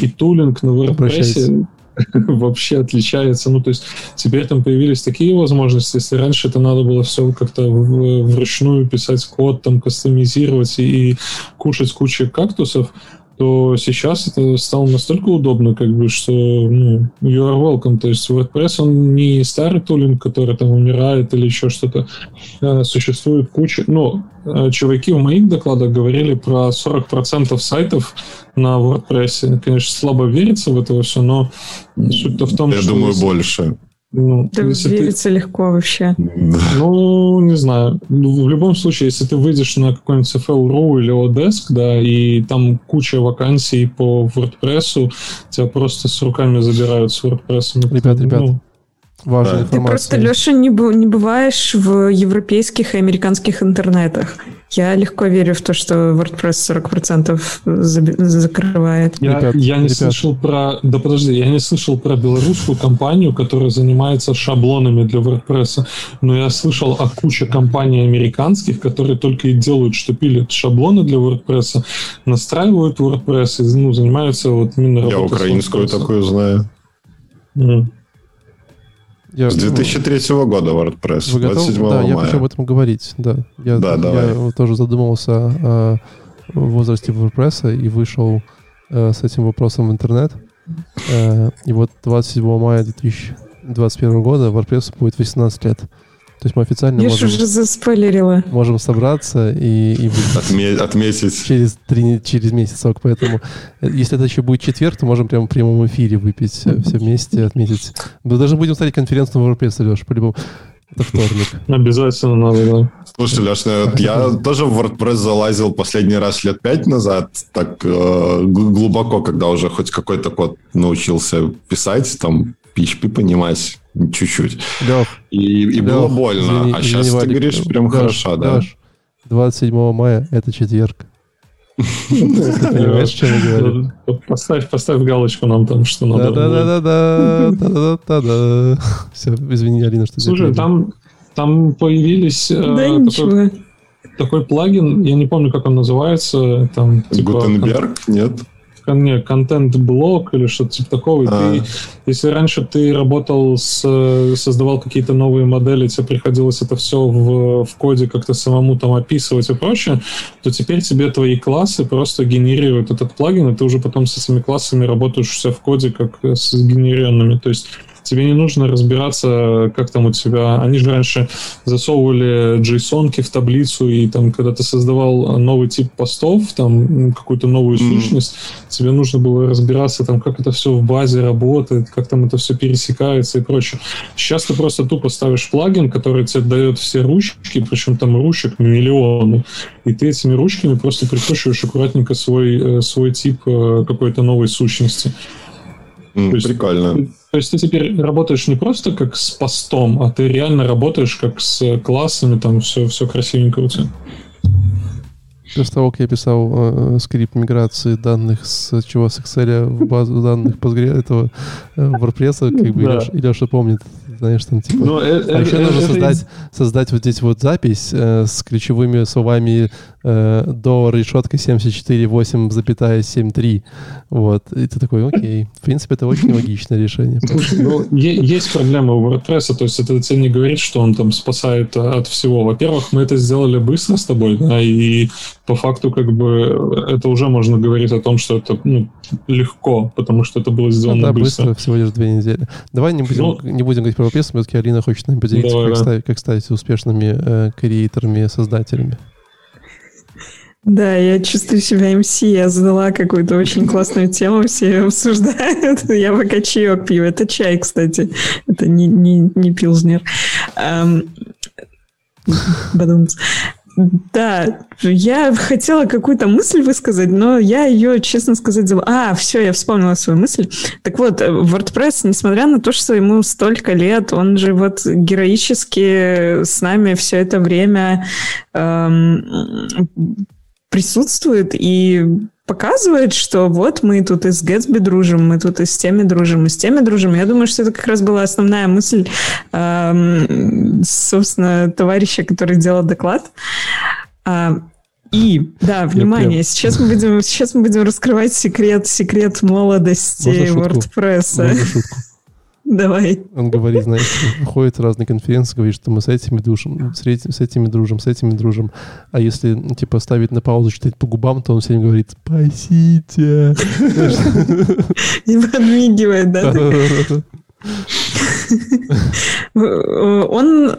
И тулинг на WordPress вообще отличается. Ну, то есть теперь там появились такие возможности, если раньше это надо было все как-то вручную писать код, там кастомизировать и, и кушать кучу кактусов, то сейчас это стало настолько удобно, как бы, что ну, you are welcome. То есть WordPress, он не старый тулинг, который там умирает или еще что-то. А, существует куча... Ну, чуваки в моих докладах говорили про 40% сайтов на WordPress. Конечно, слабо верится в это все, но суть-то в том, Я что... Я думаю, больше. Ну, да верится ты... легко вообще. Ну, не знаю. Ну, в любом случае, если ты выйдешь на какой-нибудь CFL.ru или Odesk, да, и там куча вакансий по WordPress, тебя просто с руками забирают с WordPress. Ребят, ребят, ну, важная да. информация. Ты просто, Леша, не, не бываешь в европейских и американских интернетах. Я легко верю в то, что WordPress 40% закрывает. Я, ребят, я не ребят. слышал про... Да подожди, я не слышал про белорусскую компанию, которая занимается шаблонами для WordPress, но я слышал о куче компаний американских, которые только и делают, что пилят шаблоны для WordPress, настраивают WordPress и ну, занимаются вот именно Я украинскую такую знаю. Mm. Я, С 2003 ну, года WordPress, вы готовы? 27 да, мая. я хочу об этом говорить, да. Я, да, давай. я тоже задумался о возрасте WordPress и вышел э, с этим вопросом в интернет. Э, и вот 27 мая 2021 года WordPress будет 18 лет. То есть мы официально Я можем, уже заспойлерила. можем собраться и, и Отме- отметить через, три, через месяц. Поэтому, э, если это еще будет четверг, то можем прямо в прямом эфире выпить все, все вместе, отметить. Мы даже будем ставить конференцию на WordPress, Леш, по-любому. Это вторник. Обязательно надо, да. Слушай, Леш, ну, я тоже в WordPress залазил последний раз лет пять назад, так э, глубоко, когда уже хоть какой-то код научился писать, там PHP понимать чуть-чуть. Лех, и, и Лех, было больно. Извини, а сейчас извини, ты говоришь прям Леш, хорошо, да? Леш, 27 мая это четверг. Понимаешь, что я говорю? Поставь, поставь галочку нам там, что надо. Да-да-да-да-да-да-да. Все, извини, Алина, что Слушай, там, там появились... Да ничего. Такой плагин, я не помню, как он называется. Там, типа, Гутенберг? Нет не, контент-блок или что-то типа такого. А. Ты, если раньше ты работал с, создавал какие-то новые модели, тебе приходилось это все в, в коде как-то самому там описывать и прочее, то теперь тебе твои классы просто генерируют этот плагин, и ты уже потом с этими классами работаешь все в коде как с генерированными. То есть тебе не нужно разбираться, как там у тебя... Они же раньше засовывали json в таблицу, и там, когда ты создавал новый тип постов, там, какую-то новую mm. сущность, тебе нужно было разбираться, там, как это все в базе работает, как там это все пересекается и прочее. Сейчас ты просто тупо ставишь плагин, который тебе дает все ручки, причем там ручек миллионы, и ты этими ручками просто прикручиваешь аккуратненько свой, э, свой тип э, какой-то новой сущности. Mm, то есть, прикольно. То есть ты теперь работаешь не просто как с постом, а ты реально работаешь как с классами, там все, все красивенько у тебя. После того, как я писал э, скрипт миграции данных с чего с Excel в базу данных Postgre этого э, WordPress, как бы да. Илеша помнит, знаешь, там типа. Но, э, а еще э, нужно создать, создать вот здесь вот запись э, с ключевыми словами э, до решетка 74,8,73. Вот. И ты такой, окей. В принципе, это очень логичное решение. Ну, есть проблема у WordPress, то есть это тебе не говорит, что он там спасает от всего. Во-первых, мы это сделали быстро с тобой, да, и по факту как бы это уже можно говорить о том, что это ну, легко, потому что это было сделано ну, да, быстро. быстро. всего лишь две недели. Давай не будем, ну, не будем говорить про WordPress, все-таки Алина хочет нам поделиться, давай, как, да. стать, как стать успешными э, креаторами, создателями. Да, я чувствую себя МС, я задала какую-то очень классную тему, все обсуждают, я пока чаек пью, это чай, кстати, это не, не, не пилзнер. Эм, да, я хотела какую-то мысль высказать, но я ее, честно сказать, забыла. А, все, я вспомнила свою мысль. Так вот, WordPress, несмотря на то, что ему столько лет, он же вот героически с нами все это время эм, присутствует и показывает, что вот мы тут и с Гэтсби дружим, мы тут и с теми дружим, и с теми дружим. Я думаю, что это как раз была основная мысль, э, собственно, товарища, который делал доклад. А, и, да, внимание, сейчас мы будем, сейчас мы будем раскрывать секрет, секрет молодости WordPress. Давай. Он говорит, знаешь, ходит разные конференции, говорит, что мы с этими дружим, с, этим, с этими дружим, с этими дружим. А если, типа, ставить на паузу, читать по губам, то он всем говорит «Спасите!» И подмигивает, да? Он...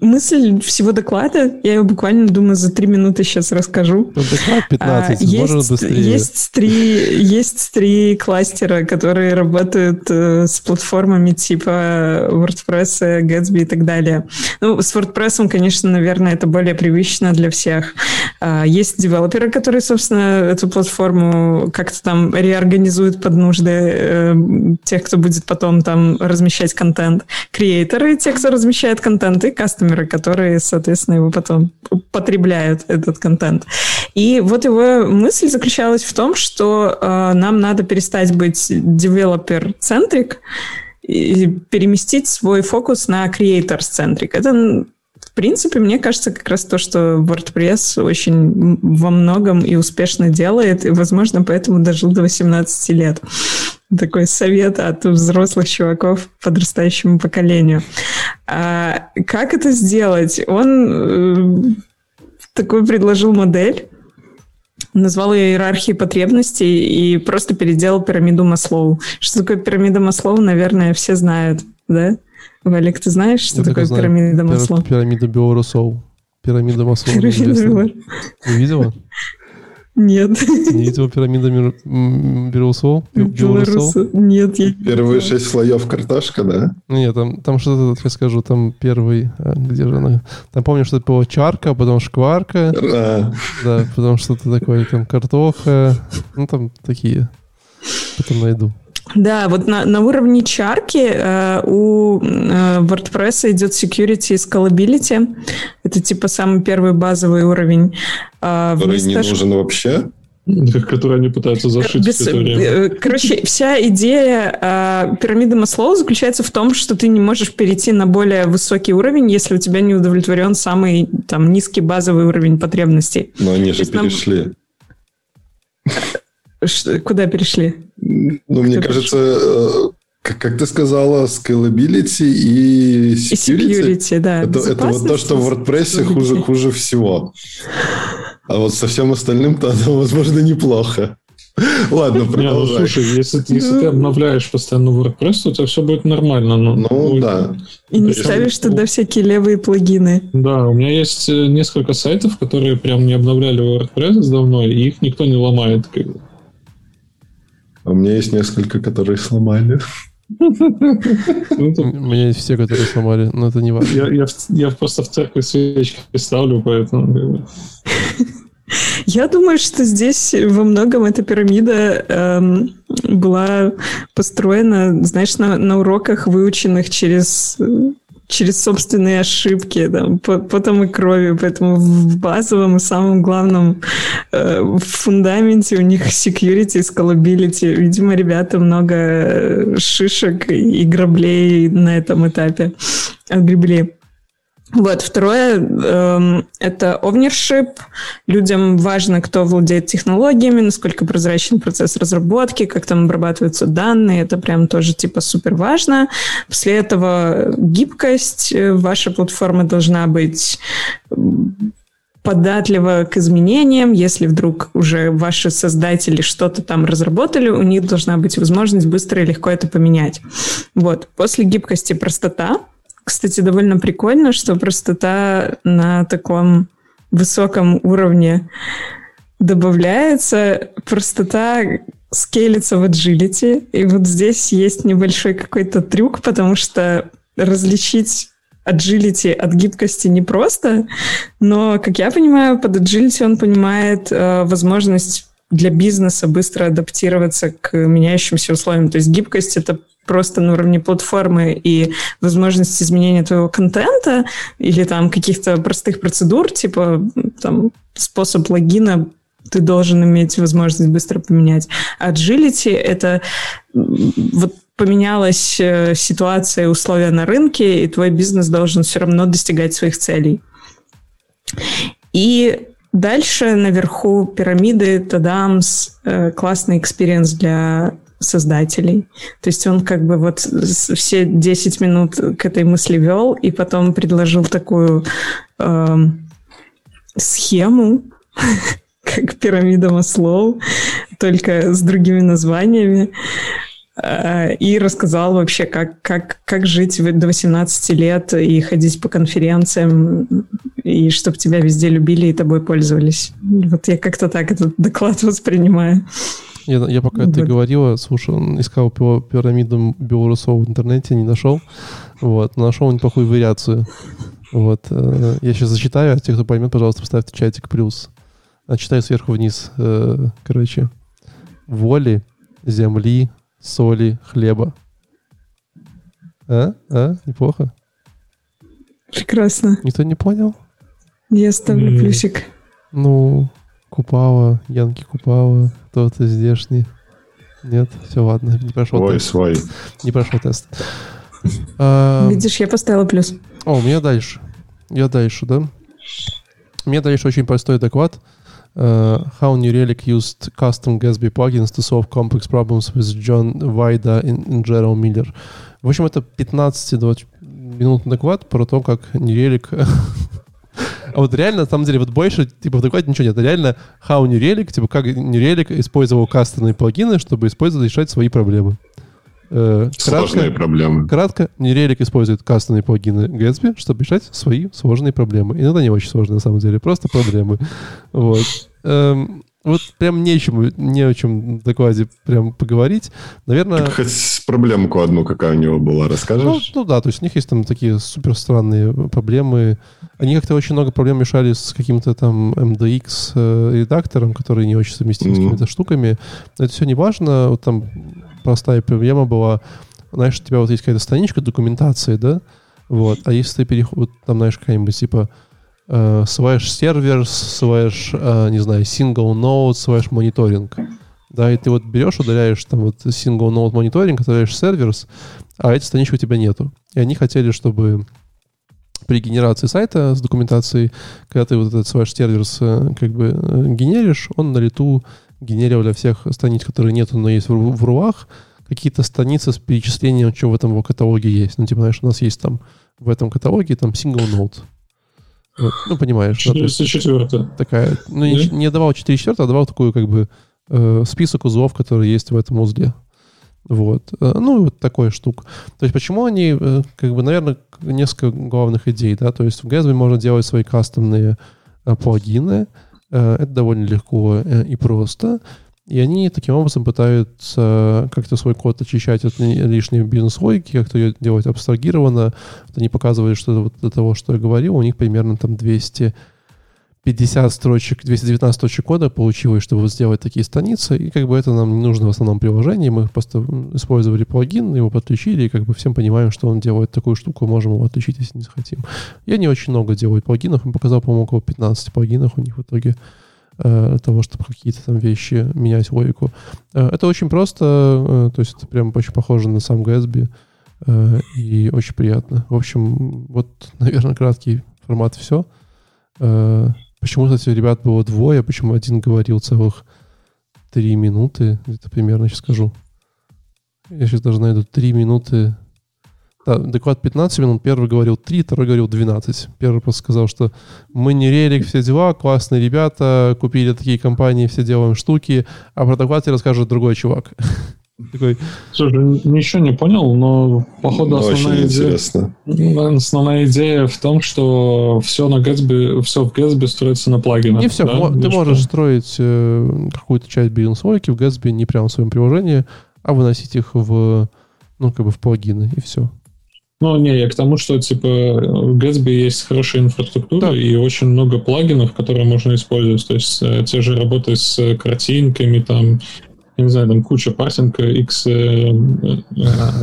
Мысль всего доклада, я его буквально, думаю, за три минуты сейчас расскажу. Ну, доклад 15, а, есть, быстрее. Есть три, есть три кластера, которые работают э, с платформами типа WordPress, Gatsby и так далее. Ну, с WordPress, конечно, наверное, это более привычно для всех. А, есть девелоперы, которые, собственно, эту платформу как-то там реорганизуют под нужды э, тех, кто будет потом там размещать контент. Креаторы, те, кто размещает контент, и кастомеры, которые, соответственно, его потом потребляют, этот контент. И вот его мысль заключалась в том, что э, нам надо перестать быть девелопер-центрик и переместить свой фокус на creator-центрик. Это в принципе, мне кажется, как раз то, что WordPress очень во многом и успешно делает, и, возможно, поэтому дожил до 18 лет. Такой совет от взрослых чуваков подрастающему поколению. А как это сделать? Он э, такой предложил модель, назвал ее иерархией потребностей и просто переделал пирамиду Маслоу. Что такое пирамида Маслоу, наверное, все знают, да? Валик, ты знаешь, что Я такое знаю. пирамида Маслоу? Пирамида Биорусоу. Пирамида Маслоу. Пирамида Ты видела? Нет. Не видел пирамида Белорусов? Нет. Я Первые шесть слоев картошка, да? Нет, там, там что-то, сейчас скажу, там первый, а, где же она? Там помню, что это было чарка, потом шкварка. А. Да, потом что-то такое, там картоха. Ну, там такие. Потом найду. Да, вот на, на уровне чарки э, у э, WordPress идет security и scalability. Это типа самый первый базовый уровень. Э, Который не нужен вообще? Который они пытаются зашить Без, все это время. Э, короче, вся идея э, пирамиды Маслоу заключается в том, что ты не можешь перейти на более высокий уровень, если у тебя не удовлетворен самый там низкий базовый уровень потребностей. Но они же перешли. Нам... Куда перешли? Ну, Кто мне кажется, э, как, как ты сказала, scalability и security. И security, да. Это, это вот то, что в WordPress хуже, хуже всего. А вот со всем остальным-то оно, возможно, неплохо. Ладно, продолжай. Не, ну, слушай, если, если ты обновляешь постоянно WordPress, то у тебя все будет нормально. Но, ну, ну да. И не ставишь туда всякие левые плагины. Да, у меня есть э, несколько сайтов, которые прям не обновляли WordPress давно, и их никто не ломает. А у меня есть несколько, которые сломали. У меня есть все, которые сломали, но это не важно. Я, я, я просто в церкви свечки ставлю, поэтому... Я думаю, что здесь во многом эта пирамида эм, была построена, знаешь, на, на уроках, выученных через через собственные ошибки, там, потом и крови. Поэтому в базовом и самом главном э, фундаменте у них security и scalability. Видимо, ребята много э, шишек и граблей на этом этапе отгребли. Вот, второе э, – это ownership. Людям важно, кто владеет технологиями, насколько прозрачен процесс разработки, как там обрабатываются данные. Это прям тоже типа супер важно. После этого гибкость. Ваша платформа должна быть податлива к изменениям. Если вдруг уже ваши создатели что-то там разработали, у них должна быть возможность быстро и легко это поменять. Вот. После гибкости простота – кстати, довольно прикольно, что простота на таком высоком уровне добавляется. Простота скейлится в agility. И вот здесь есть небольшой какой-то трюк, потому что различить agility от гибкости непросто, но, как я понимаю, под agility он понимает э, возможность для бизнеса быстро адаптироваться к меняющимся условиям. То есть гибкость — это просто на уровне платформы и возможности изменения твоего контента или там каких-то простых процедур, типа там способ логина ты должен иметь возможность быстро поменять. Agility — это вот поменялась э, ситуация условия на рынке, и твой бизнес должен все равно достигать своих целей. И дальше наверху пирамиды Тадам э, классный experience для создателей. То есть он как бы вот все 10 минут к этой мысли вел, и потом предложил такую э, схему, как пирамида Маслоу, только с другими названиями. Э, и рассказал вообще, как, как, как жить до 18 лет и ходить по конференциям, и чтобы тебя везде любили и тобой пользовались. Вот я как-то так этот доклад воспринимаю. Я, я пока вот. ты говорила, слушай, он искал пирамиду белорусов в интернете, не нашел. Вот, нашел неплохую вариацию. Вот, э, я сейчас зачитаю, а те, кто поймет, пожалуйста, поставьте чатик плюс. А читаю сверху вниз. Э, короче, воли, земли, соли, хлеба. А? А? Неплохо? Прекрасно. Никто не понял? Я ставлю плюсик. Ну, Купава, Янки Купава, кто-то здешний. Нет, все, ладно, не прошел Ой, тест. свой. Не прошел тест. А, Видишь, я поставила плюс. О, у меня дальше. Я дальше, да? У меня дальше очень простой доклад. Uh, how New Relic used custom Gatsby plugins to solve complex problems with John Вайда and, and Gerald Miller. В общем, это 15-20 минутный доклад про то, как New Relic... а вот реально, на самом деле, вот больше, типа, в докладе ничего нет. Это реально how New Relic, типа, как New Relic использовал кастомные плагины, чтобы использовать, решать свои проблемы. Э, сложные кратко, проблемы. Кратко, Нерелик использует кастомные плагины Gatsby, чтобы решать свои сложные проблемы. Иногда не очень сложные, на самом деле, просто проблемы. Вот. Эм, вот прям нечему, не о чем в докладе прям поговорить. Наверное... Так хоть проблемку одну, какая у него была, расскажешь? Ну, ну да, то есть у них есть там такие супер странные проблемы. Они как-то очень много проблем решали с каким-то там MDX э, который не очень совместим mm-hmm. с какими-то штуками. Но это все не важно. Вот там простая проблема была, знаешь, у тебя вот есть какая-то страничка документации, да, вот, а если ты переходишь, там, знаешь, какая-нибудь, типа, slash сервер, slash, э, не знаю, single node, slash мониторинг, да, и ты вот берешь, удаляешь там вот single node мониторинг, удаляешь серверс, а эти странички у тебя нету. И они хотели, чтобы при генерации сайта с документацией, когда ты вот этот slash серверс э, как бы э, генеришь, он на лету генерировал для всех страниц, которые нету, но есть в, в руах, какие-то страницы с перечислением, что в этом его каталоге есть. Ну, типа, знаешь, у нас есть там в этом каталоге там single note. Ну, понимаешь. 404 да, Такая, ну, не, не давал 404, а давал такую, как бы, э, список узлов, которые есть в этом узле. Вот. Э, ну, вот такой штук. То есть, почему они, э, как бы, наверное, несколько главных идей, да, то есть в Gatsby можно делать свои кастомные э, плагины, Э, это довольно легко э, и просто. И они таким образом пытаются как-то свой код очищать от лишней бизнес-логики, как-то ее делать абстрагированно. Вот они показывали, что вот до того, что я говорил, у них примерно там 200 50 строчек, 219 строчек кода получилось, чтобы сделать такие страницы, и как бы это нам не нужно в основном приложении, мы просто использовали плагин, его подключили, и как бы всем понимаем, что он делает такую штуку, можем его отключить, если не захотим. Я не очень много делаю плагинов, он показал, по-моему, около 15 плагинов у них в итоге того, чтобы какие-то там вещи менять логику. Э, это очень просто, э, то есть это прям очень похоже на сам Gatsby, э, и очень приятно. В общем, вот, наверное, краткий формат все. Э, Почему, кстати, ребят было двое, почему один говорил целых три минуты, где-то примерно сейчас скажу. Я сейчас даже найду три минуты. Да, доклад 15 минут, первый говорил 3, второй говорил 12. Первый просто сказал, что мы не релик, все дела, классные ребята, купили такие компании, все делаем штуки, а про доклад тебе расскажет другой чувак. Такой... Слушай, ничего не понял, но походу ну, основная идея, основная идея в том, что все на Gatsby, все в Gatsby строится на плагинах. Не все, да? ты Или можешь что? строить э, какую-то часть бизнес-логики в Gatsby не прямо в своем приложении, а выносить их в, ну, как бы в плагины, и все. Ну, не, я к тому, что, типа, в Gatsby есть хорошая инфраструктура да. и очень много плагинов, которые можно использовать. То есть, э, те же работы с картинками, там, я не знаю, там куча парсинга X,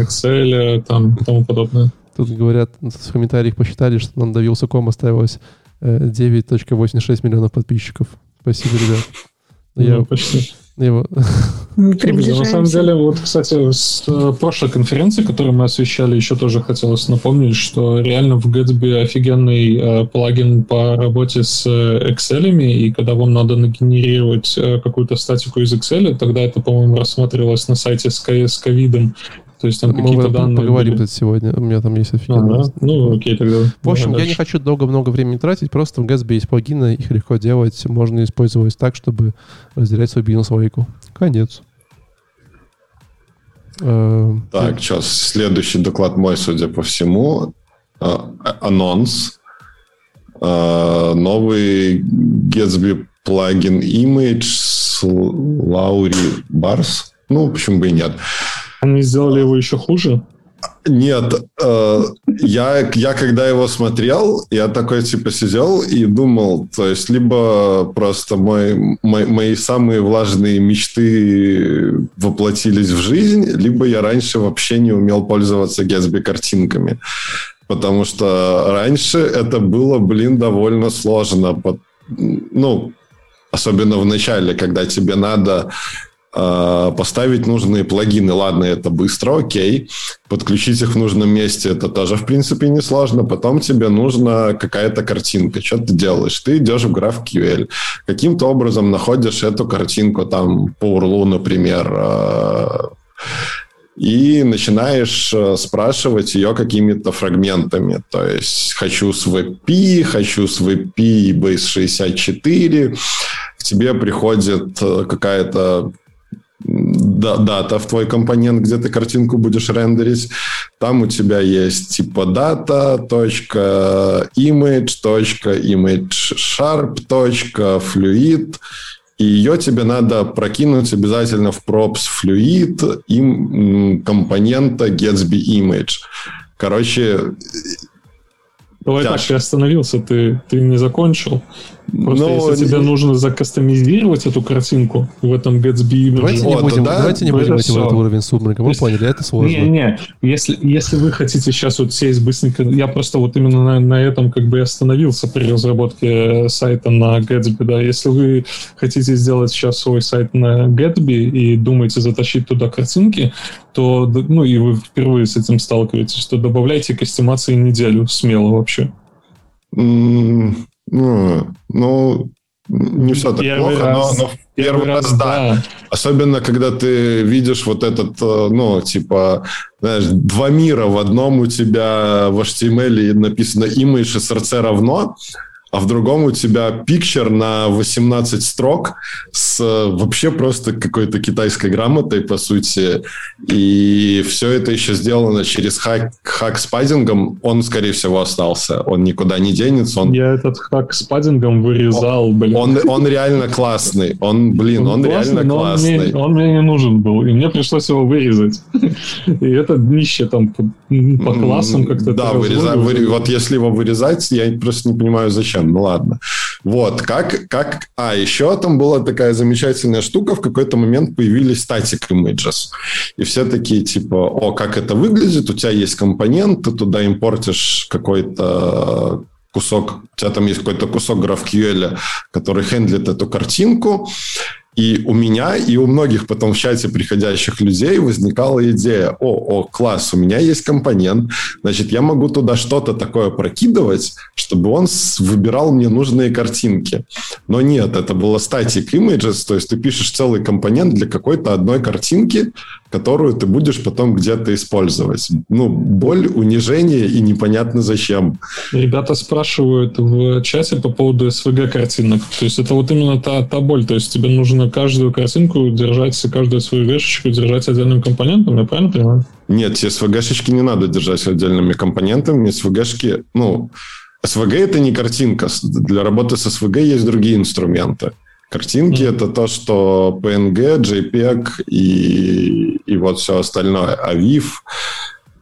Excel, там тому подобное. Тут говорят, в комментариях посчитали, что нам до Вилсаком осталось 9.86 миллионов подписчиков. Спасибо, ребят. Ну, я, почти. Его... На самом деле, вот, кстати, с э, прошлой конференции, которую мы освещали, еще тоже хотелось напомнить, что реально в Gatsby офигенный э, плагин по работе с э, Excel, и когда вам надо нагенерировать э, какую-то статику из Excel, тогда это, по-моему, рассматривалось на сайте с, с ковидом, то есть там Мы какие-то данные... поговорим были. сегодня, у меня там есть офигенно. Ага. Ну, окей, тогда... В общем, я дальше. не хочу долго-много времени тратить, просто в Gatsby есть плагины, их легко делать, можно использовать так, чтобы разделять свой бизнес-логику. Конец. Э, так, сейчас следующий доклад мой, судя по всему. Э, анонс. Э, новый Gatsby плагин Image с Лаури Барс. Ну, почему бы и нет. Они сделали его еще хуже? Нет, э, я, я когда его смотрел, я такой типа сидел и думал, то есть либо просто мой, мой, мои самые влажные мечты воплотились в жизнь, либо я раньше вообще не умел пользоваться Gatsby картинками. Потому что раньше это было, блин, довольно сложно. Ну, особенно в начале, когда тебе надо поставить нужные плагины. Ладно, это быстро, окей. Подключить их в нужном месте, это тоже, в принципе, не сложно. Потом тебе нужна какая-то картинка. Что ты делаешь? Ты идешь в GraphQL. Каким-то образом находишь эту картинку там по URL, например, а, и начинаешь э, спрашивать ее какими-то фрагментами. То есть хочу с WebP, хочу с WebP Base64, к тебе приходит э, какая-то дата в твой компонент, где ты картинку будешь рендерить. Там у тебя есть типа дата, точка, image, точка, image sharp, точка, fluid, и ее тебе надо прокинуть обязательно в props fluid им компонента Gatsby image. Короче, Давай тяжко. так, ты остановился, ты, ты не закончил. Просто Но если тебе нужно закастомизировать эту картинку в этом Gatsby image... Давайте не будем, да, давайте не будем идти в этот уровень субмарка. Мы поняли, это сложно. Не-не, если, если вы хотите сейчас вот сесть быстренько... Я просто вот именно на, на этом как бы остановился при разработке сайта на Gatsby, да. Если вы хотите сделать сейчас свой сайт на Gatsby и думаете затащить туда картинки, то, ну, и вы впервые с этим сталкиваетесь, то добавляйте кастомации неделю смело вообще. Mm, ну, ну, не все так первый плохо, раз, но, но в первый, первый раз, раз да. да. Особенно, когда ты видишь вот этот, э, ну, типа, знаешь, два мира. В одном у тебя в HTML написано image src равно, а в другом у тебя пикчер на 18 строк с э, вообще просто какой-то китайской грамотой, по сути. И все это еще сделано через хак, хак с паддингом. Он, скорее всего, остался. Он никуда не денется. Он... Я этот хак с паддингом вырезал, он, блин. Он, он реально классный. Он, блин, он, он классный, реально классный. Он мне, он мне не нужен был, и мне пришлось его вырезать. И это днище там по, по классам как-то... Да, вырезать. Вот если его вырезать, я просто не понимаю, зачем ну ладно. Вот, как, как... А, еще там была такая замечательная штука, в какой-то момент появились static images. И все такие, типа, о, как это выглядит, у тебя есть компонент, ты туда импортишь какой-то кусок, у тебя там есть какой-то кусок GraphQL, который хендлит эту картинку, и у меня, и у многих потом в чате приходящих людей возникала идея, о, о, класс, у меня есть компонент, значит, я могу туда что-то такое прокидывать, чтобы он выбирал мне нужные картинки. Но нет, это было static images, то есть ты пишешь целый компонент для какой-то одной картинки, которую ты будешь потом где-то использовать. Ну, боль, унижение и непонятно зачем. Ребята спрашивают в чате по поводу SVG картинок. То есть это вот именно та, та боль. То есть тебе нужно каждую картинку держать, каждую свою вешечку держать отдельным компонентом, я правильно понимаю? Нет, SVG-шечки не надо держать отдельными компонентами. SVG-шки, ну, SVG это не картинка. Для работы с SVG есть другие инструменты. Картинки mm-hmm. это то, что PNG, JPEG и, и вот все остальное. AVIF,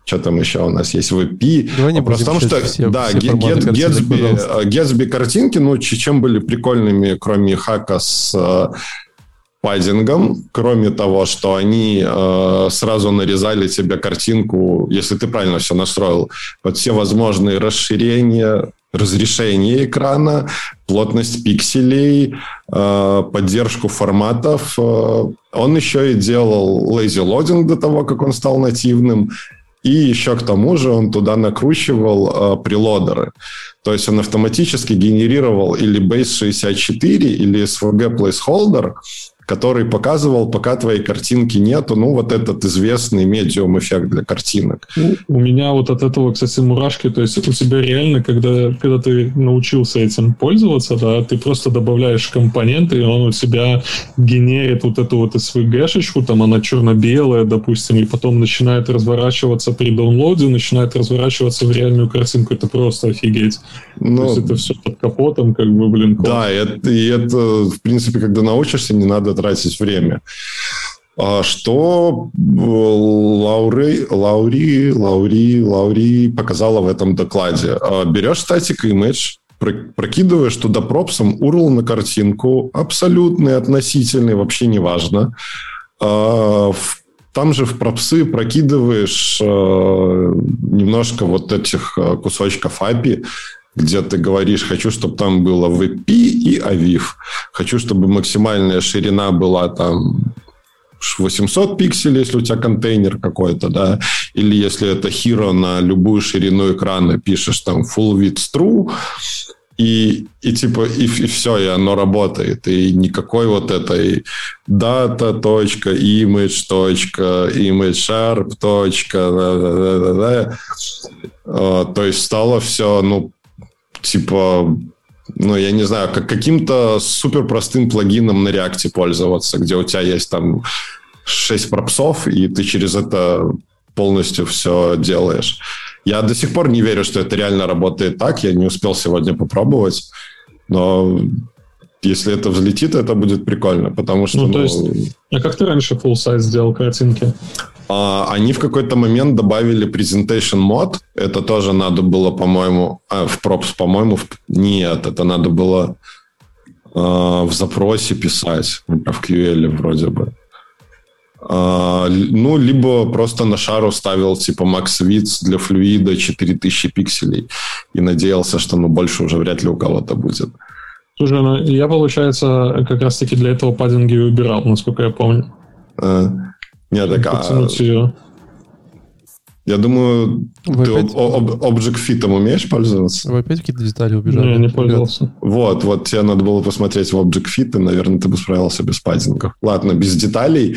что там еще у нас есть VP. Давай не Вопрос в что, все, да, все Gatsby, Gatsby картинки, ну, чем были прикольными, кроме хака с паддингом, кроме того, что они э, сразу нарезали тебе картинку, если ты правильно все настроил, под все возможные расширения, разрешение экрана, плотность пикселей, э, поддержку форматов. Э, он еще и делал loading до того, как он стал нативным. И еще к тому же он туда накручивал э, прелодеры. То есть он автоматически генерировал или Base64, или SVG placeholder, который показывал, пока твоей картинки нету, ну, вот этот известный медиум эффект для картинок. Ну, у меня вот от этого, кстати, мурашки, то есть у тебя реально, когда, когда ты научился этим пользоваться, да, ты просто добавляешь компоненты, и он у тебя генерит вот эту вот SVG-шечку, там она черно-белая, допустим, и потом начинает разворачиваться при даунлоде, начинает разворачиваться в реальную картинку, это просто офигеть. Ну, то есть это все под капотом, как бы, блин. Класс. Да, и это, и это, в принципе, когда научишься, не надо тратить время. А что э, Лаури, Лаури, Лаури, Лаури показала в этом докладе? А, берешь статик image, прокидываешь туда пропсом URL на картинку, абсолютный, относительный, вообще не важно. А, там же в пропсы прокидываешь э, немножко вот этих э, кусочков API, где ты говоришь, хочу, чтобы там было VP и AVIF. Хочу, чтобы максимальная ширина была там 800 пикселей, если у тебя контейнер какой-то, да, или если это Hero на любую ширину экрана пишешь там full width true, и, и типа, и, и все, и оно работает. И никакой вот этой data, точка, image, точка, image sharp, точка, да, да, да, да. А, то есть стало все, ну, типа, ну, я не знаю, как каким-то супер простым плагином на реакте пользоваться, где у тебя есть там 6 пропсов, и ты через это полностью все делаешь. Я до сих пор не верю, что это реально работает так. Я не успел сегодня попробовать. Но если это взлетит, это будет прикольно, потому что... Ну, то ну, есть... А как ты раньше full size сделал картинки? А, они в какой-то момент добавили presentation мод. Это тоже надо было, по-моему... А, в props, по-моему... В... Нет, это надо было а, в запросе писать. В QL вроде бы. А, ну, либо просто на шару ставил типа Max Width для флюида 4000 пикселей и надеялся, что ну больше уже вряд ли у кого-то будет. Слушай, ну я, получается, как раз-таки для этого паддинги убирал, насколько я помню. А, нет, так а... ее. Я думаю, Вы ты опять... об, Object Fit умеешь пользоваться? Вы опять какие-то детали убежали? Не, не пользовался. Вот, вот тебе надо было посмотреть в Object Fit, и, наверное, ты бы справился без паддингов. Ладно, без деталей.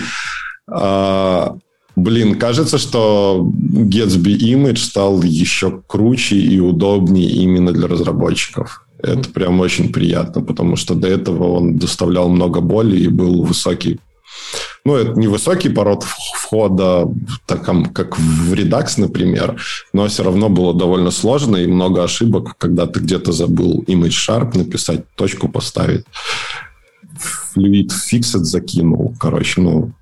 А, блин, кажется, что Gatsby Image стал еще круче и удобнее именно для разработчиков. Это прям очень приятно, потому что до этого он доставлял много боли и был высокий ну, это не высокий пород входа, так, как в Redux, например, но все равно было довольно сложно и много ошибок, когда ты где-то забыл image sharp написать, точку поставить. Fluid fixed закинул. Короче, ну,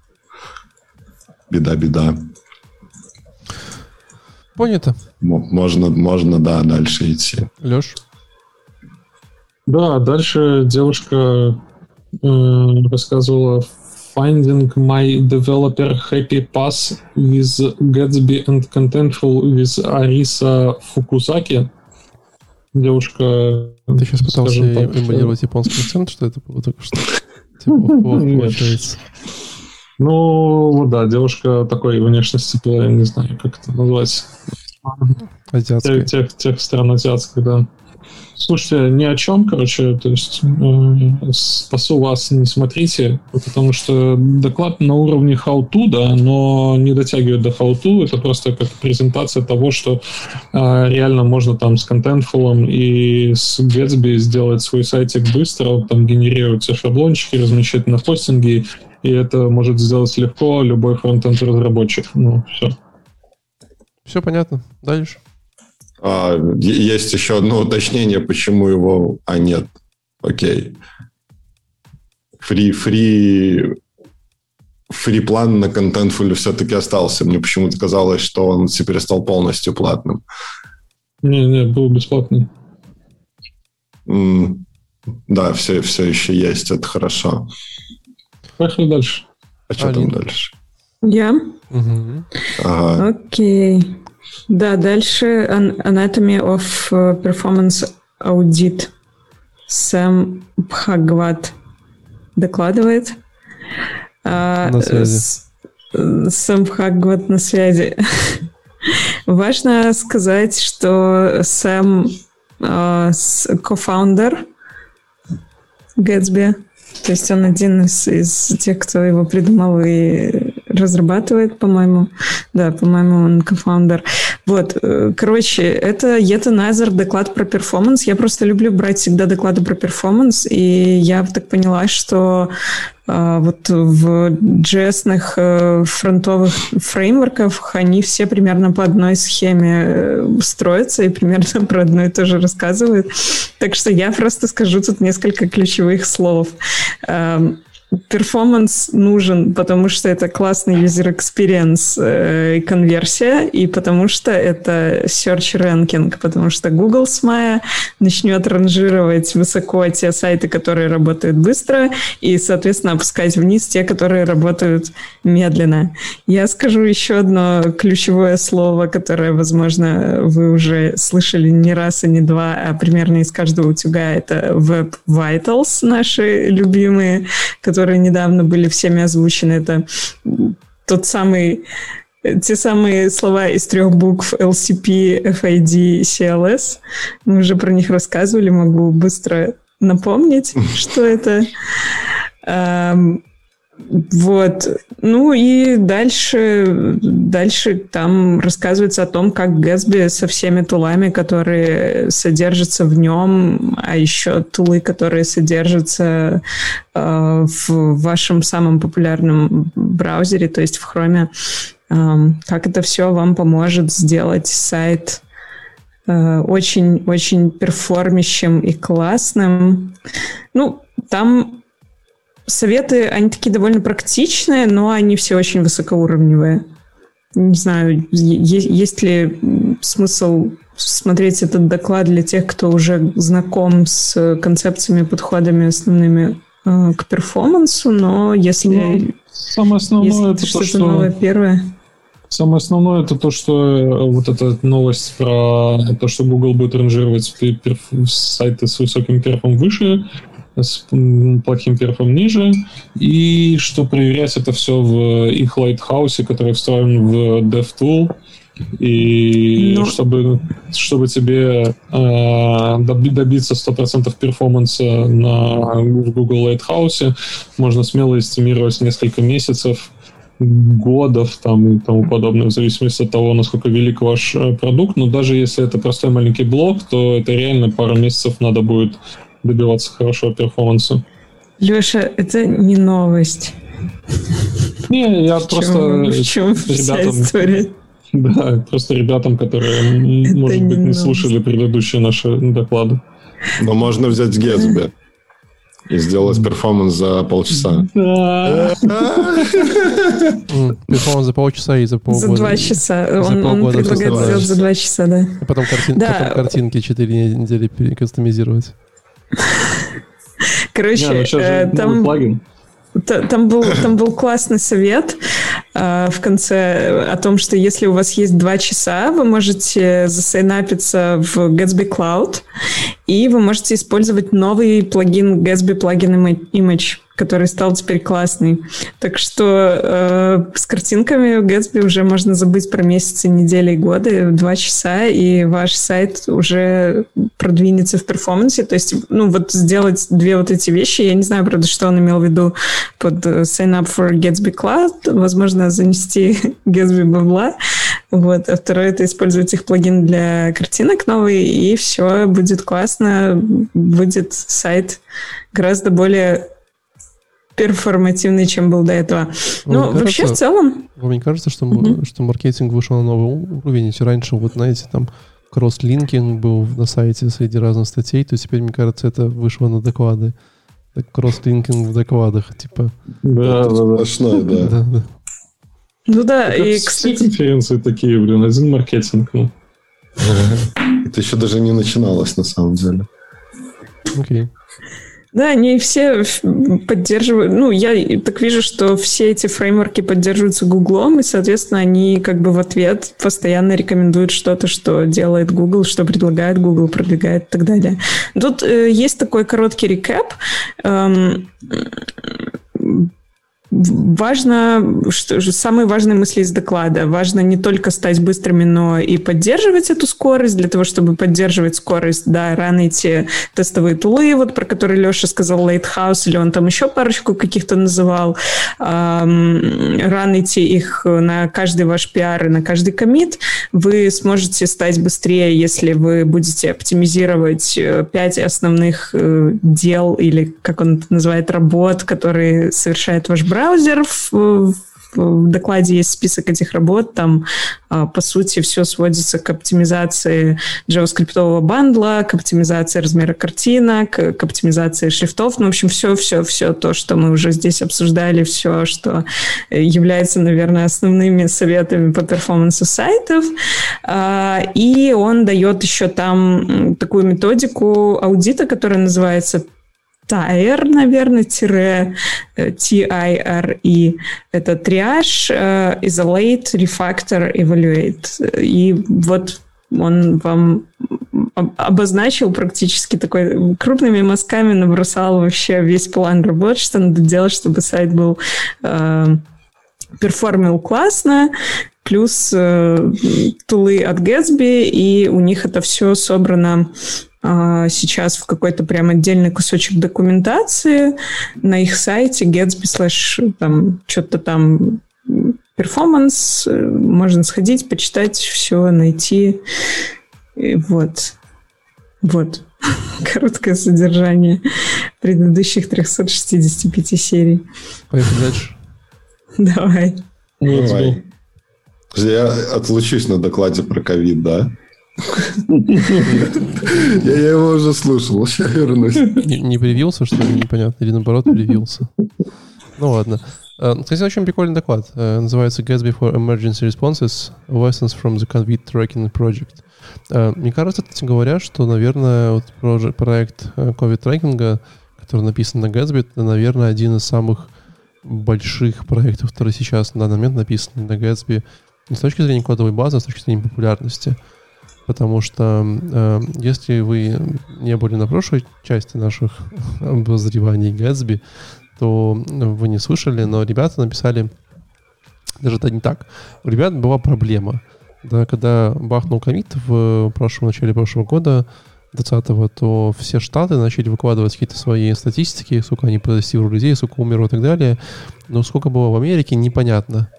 беда-беда. Понято. Можно, можно, да, дальше идти. Леш? Да, дальше девушка э, рассказывала Finding my developer happy path with Gatsby and Contentful with Арisa Фукусаки. Девушка... Ты сейчас пытался эмулировать японский акцент, что это было только что? Типа. Ну, вот да, девушка такой внешности была, я не знаю, как это назвать. Азиатская. Тех, тех, тех стран азиатских, да. Слушайте, ни о чем, короче, то есть э, спасу вас, не смотрите, потому что доклад на уровне how-to, да, но не дотягивает до how-to, это просто как презентация того, что э, реально можно там с Contentful и с Gatsby сделать свой сайтик быстро, там генерировать все шаблончики, размещать на хостинге, и это может сделать легко любой фронтенд разработчик. Ну, все. Все понятно. Дальше. А, есть еще одно уточнение, почему его... А, нет. Окей. Фри, фри, фри план на Contentful все-таки остался. Мне почему-то казалось, что он теперь стал полностью платным. Не, не, был бесплатный. Mm, да, все, все еще есть, это хорошо. Поехали дальше. А что там дальше? Я? Угу. Ага. Окей. Да, дальше Anatomy of э, Performance Audit. Сэм Бхагват докладывает. А, на связи. Сэм Бхагват на связи. Важно сказать, что Сэм э, co-founder Gatsby. То есть он один из, из тех, кто его придумал и разрабатывает, по-моему. Да, по-моему, он co-founder. Вот, э, короче, это yet another доклад про performance. Я просто люблю брать всегда доклады про performance, и я так поняла, что а, вот в JS-ных э, фронтовых фреймворках они все примерно по одной схеме э, строятся и примерно про одно и то же рассказывают. Так что я просто скажу тут несколько ключевых слов перформанс нужен, потому что это классный user experience э, конверсия, и потому что это search ranking, потому что Google с мая начнет ранжировать высоко те сайты, которые работают быстро, и, соответственно, опускать вниз те, которые работают медленно. Я скажу еще одно ключевое слово, которое, возможно, вы уже слышали не раз и не два, а примерно из каждого утюга. Это Web Vitals, наши любимые, которые которые недавно были всеми озвучены. Это тот самый те самые слова из трех букв LCP, FID, CLS. Мы уже про них рассказывали, могу быстро напомнить, что это. Вот. Ну и дальше, дальше там рассказывается о том, как Gatsby со всеми тулами, которые содержатся в нем, а еще тулы, которые содержатся э, в вашем самом популярном браузере, то есть в Chrome, э, как это все вам поможет сделать сайт очень-очень э, перформящим и классным. Ну, там советы, они такие довольно практичные, но они все очень высокоуровневые. Не знаю, есть, ли смысл смотреть этот доклад для тех, кто уже знаком с концепциями, подходами основными э, к перформансу, но если... Ну, самое основное если это что-то что... новое первое. Самое основное это то, что э, вот эта новость про то, что Google будет ранжировать сайты с высоким перфом выше, с плохим перфом ниже, и что проверять это все в их лайтхаусе, который встроен в DevTool, и ну... чтобы, чтобы тебе э, добиться 100% перформанса на, Google Lighthouse, можно смело эстимировать несколько месяцев, годов там, и тому подобное, в зависимости от того, насколько велик ваш э, продукт. Но даже если это простой маленький блок, то это реально пару месяцев надо будет добиваться хорошего перформанса. Леша, это не новость. Не, я в просто чем, в чем ребятам... история? Да, просто ребятам, которые, это может быть, не, не слушали предыдущие наши доклады. Но можно взять Гетсби и сделать performance за полчаса. Performance за полчаса и за полгода. За два часа. Он, он предлагает сделать за два часа, да. И потом, картин, да. потом картинки четыре недели кастомизировать. Короче, Не, ну, э, там... Плагин. Там был, там был классный совет э, в конце о том, что если у вас есть два часа, вы можете за sign up иться в Gatsby Cloud, и вы можете использовать новый плагин Gatsby Plugin Image который стал теперь классный. Так что э, с картинками в Gatsby уже можно забыть про месяцы, недели и годы, два часа, и ваш сайт уже продвинется в перформансе. То есть, ну, вот сделать две вот эти вещи, я не знаю, правда, что он имел в виду под э, sign up for Gatsby Cloud, возможно, занести Gatsby бабла, вот. А второе — это использовать их плагин для картинок новый, и все будет классно, будет сайт гораздо более перформативный, чем был до этого. Ну, кажется, вообще в целом... Мне кажется, что, mm-hmm. что маркетинг вышел на новый уровень. Если раньше, вот знаете, там cross-linking был на сайте среди разных статей, то теперь, мне кажется, это вышло на доклады. Cross-linking в докладах, типа. Да, да, да. да, да. Ну да, это и, кстати... конференции такие, блин, один маркетинг, ну. Это еще даже не начиналось, на самом деле. Окей. Okay. Да, они все поддерживают. Ну, я так вижу, что все эти фреймворки поддерживаются Гуглом, и, соответственно, они как бы в ответ постоянно рекомендуют что-то, что делает Google, что предлагает Google, продвигает и так далее. Тут э, есть такой короткий рекэп. Эм, важно, что, самые важные мысли из доклада. Важно не только стать быстрыми, но и поддерживать эту скорость. Для того, чтобы поддерживать скорость, да, рано идти тестовые тулы, вот про которые Леша сказал, Lighthouse, или он там еще парочку каких-то называл. Эм, рано идти их на каждый ваш пиар и на каждый комит. Вы сможете стать быстрее, если вы будете оптимизировать э, пять основных э, дел или, как он это называет, работ, которые совершает ваш бренд браузер. В, в докладе есть список этих работ. Там, а, по сути, все сводится к оптимизации JavaScript бандла, к оптимизации размера картинок, к оптимизации шрифтов. Ну, в общем, все-все-все то, что мы уже здесь обсуждали, все, что является, наверное, основными советами по перформансу сайтов. А, и он дает еще там такую методику аудита, которая называется TIRE, наверное, тире T-I-R-E. Это триаж, isolate, refactor, evaluate. И вот он вам обозначил практически такой крупными мазками набросал вообще весь план работ, что надо делать, чтобы сайт был э, perform ил классно, плюс э, tool ы от Gatsby, и у них это все собрано а, сейчас в какой-то прям отдельный кусочек документации на их сайте Gatsby slash там что-то там performance. Можно сходить, почитать все, найти. И вот. Вот. Короткое содержание предыдущих 365 серий. Поехали дальше. Давай. Давай. Я отлучусь на докладе про ковид, да? Я его уже слушал, сейчас вернусь. Не привился, что ли, непонятно, или наоборот привился? Ну ладно. Э, кстати, очень прикольный доклад. Э, называется Gatsby for Emergency Responses Lessons from the COVID Tracking Project. Э, мне кажется, кстати говоря, что, наверное, вот проект COVID трекинга, который написан на Gatsby, это, наверное, один из самых больших проектов, которые сейчас на данный момент написаны на Gatsby не с точки зрения кодовой базы, а с точки зрения популярности потому что э, если вы не были на прошлой части наших обозреваний Gatsby, то вы не слышали, но ребята написали, даже это не так, у ребят была проблема, да, когда бахнул комит в прошлом начале прошлого года, 20-го, то все штаты начали выкладывать какие-то свои статистики, сколько они протестировали людей, сколько умерло и так далее. Но сколько было в Америке, непонятно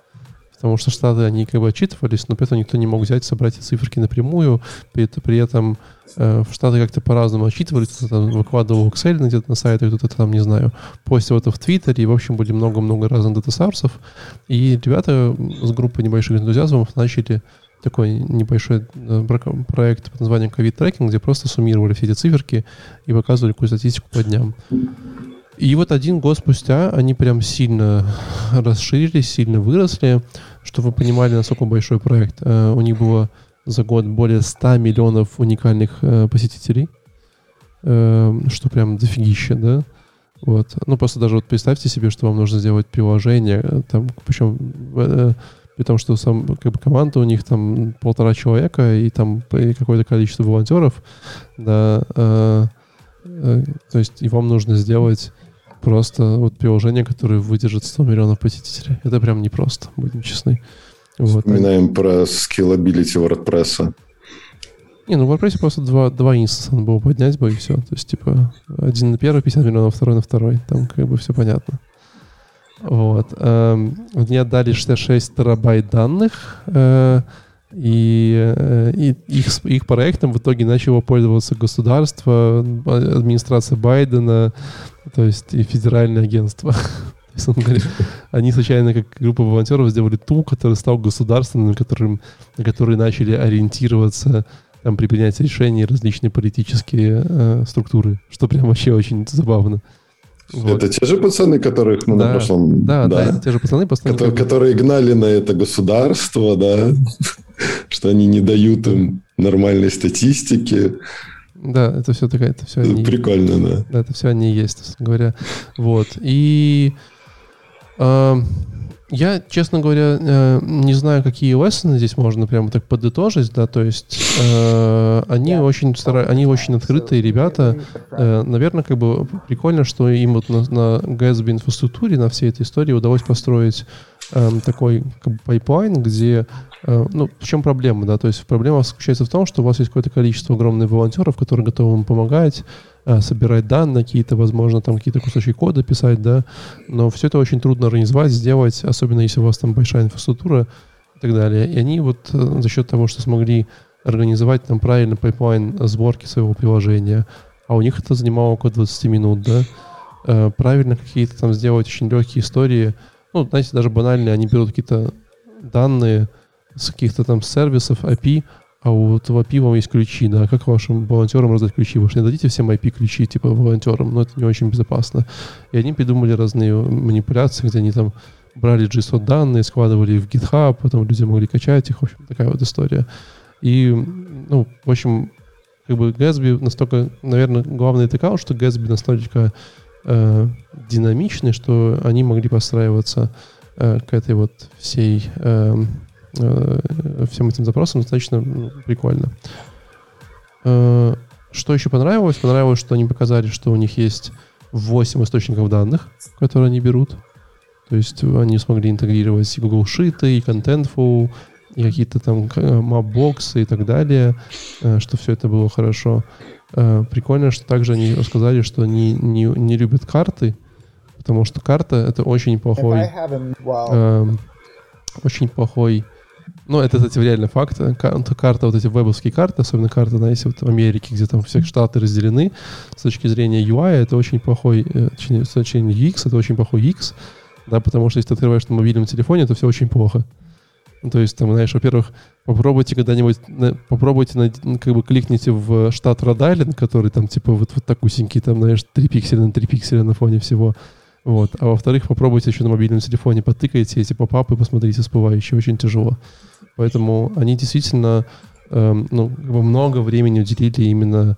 потому что Штаты, они как бы отчитывались, но при этом никто не мог взять, собрать эти циферки напрямую, при, при этом э, Штаты как-то по-разному отчитывались, кто-то там выкладывал Excel где-то на сайте, кто-то там, не знаю, постил это в Твиттере, и, в общем, были много-много разных дата-сарсов, и ребята с группы небольших энтузиазмов начали такой небольшой э, проект под названием COVID Tracking, где просто суммировали все эти циферки и показывали какую статистику по дням. И вот один год спустя они прям сильно расширились, сильно выросли, чтобы вы понимали, насколько большой проект. Uh, у них было за год более 100 миллионов уникальных uh, посетителей, uh, что прям дофигища, да? Вот. Ну, просто даже вот представьте себе, что вам нужно сделать приложение, там, причем при том, что сам, как бы команда у них там полтора человека и там какое-то количество волонтеров, да, э, э, то есть и вам нужно сделать просто вот приложение, которое выдержит 100 миллионов посетителей. Это прям непросто, будем честны. Вот. Вспоминаем про scalability WordPress. Не, ну в WordPress просто два, два инстанса надо было поднять бы и все. То есть, типа, один на первый 50 миллионов, второй на второй. Там как бы все понятно. Вот. Эм, мне отдали 66 терабайт данных, э, и, э, и их, их проектом в итоге начало пользоваться государство, администрация Байдена, то есть и федеральное агентство. Они случайно, как группа волонтеров, сделали ту, который стал государственным, которым, на который начали ориентироваться там, при принятии решений различные политические э, структуры, что прям вообще очень забавно. Вот. Это те же пацаны, которых мы да, на прошлом... Да, да, да, это те же пацаны, постоянно... которые, которые гнали на это государство, да, что они не дают им нормальной статистики. Да, это все такая, это все они... Прикольно, да. Да, это все они есть, собственно говоря. Вот. И э, я, честно говоря, э, не знаю, какие lesson ы здесь можно прямо так подытожить, да, то есть э, они yeah. очень стара... они очень открытые ребята. Э, наверное, как бы прикольно, что им вот на, на Gatsby инфраструктуре, на всей этой истории удалось построить э, такой как бы, pipeline, где Э, ну, в чем проблема, да? То есть проблема заключается в том, что у вас есть какое-то количество огромных волонтеров, которые готовы вам помогать, э, собирать данные какие-то, возможно, там какие-то кусочки кода писать, да, но все это очень трудно организовать, сделать, особенно если у вас там большая инфраструктура и так далее. И они вот э, за счет того, что смогли организовать там правильный pipeline сборки своего приложения, а у них это занимало около 20 минут, да, правильно какие-то там сделать очень легкие истории, ну, знаете, даже банальные, они берут какие-то данные, с каких-то там сервисов API, а вот в API вам есть ключи, да, как вашим волонтерам раздать ключи? Вы же не дадите всем IP-ключи, типа, волонтерам, но это не очень безопасно. И они придумали разные манипуляции, где они там брали JSON-данные, складывали их в GitHub, потом люди могли качать их, в общем, такая вот история. И, ну, в общем, как бы Gatsby настолько, наверное, главный такая, что Gatsby настолько э, динамичный, что они могли подстраиваться э, к этой вот всей э, Э, всем этим запросам достаточно ну, прикольно. Э, что еще понравилось? Понравилось, что они показали, что у них есть 8 источников данных, которые они берут. То есть они смогли интегрировать и Google Sheet, и Contentful, и какие-то там мапбоксы и так далее, э, что все это было хорошо. Прикольно, что также они рассказали, что они не, не любят карты, потому что карта — это очень плохой, э, очень плохой ну, это, кстати, реально факт. Карта, вот эти вебовские карты, особенно карта, знаете, вот в Америке, где там все штаты разделены, с точки зрения UI, это очень плохой, э, точнее, с точки зрения UX, это очень плохой UX, да, потому что если ты открываешь на мобильном телефоне, то все очень плохо. Ну, то есть, там, знаешь, во-первых, попробуйте когда-нибудь, попробуйте, как бы кликните в штат Род-Айленд, который там, типа, вот, вот так усенький, там, знаешь, 3 пикселя на 3 пикселя на фоне всего. Вот. А во-вторых, попробуйте еще на мобильном телефоне, потыкайте эти попапы, посмотрите всплывающие, очень тяжело. Поэтому они действительно э, ну, много времени уделили именно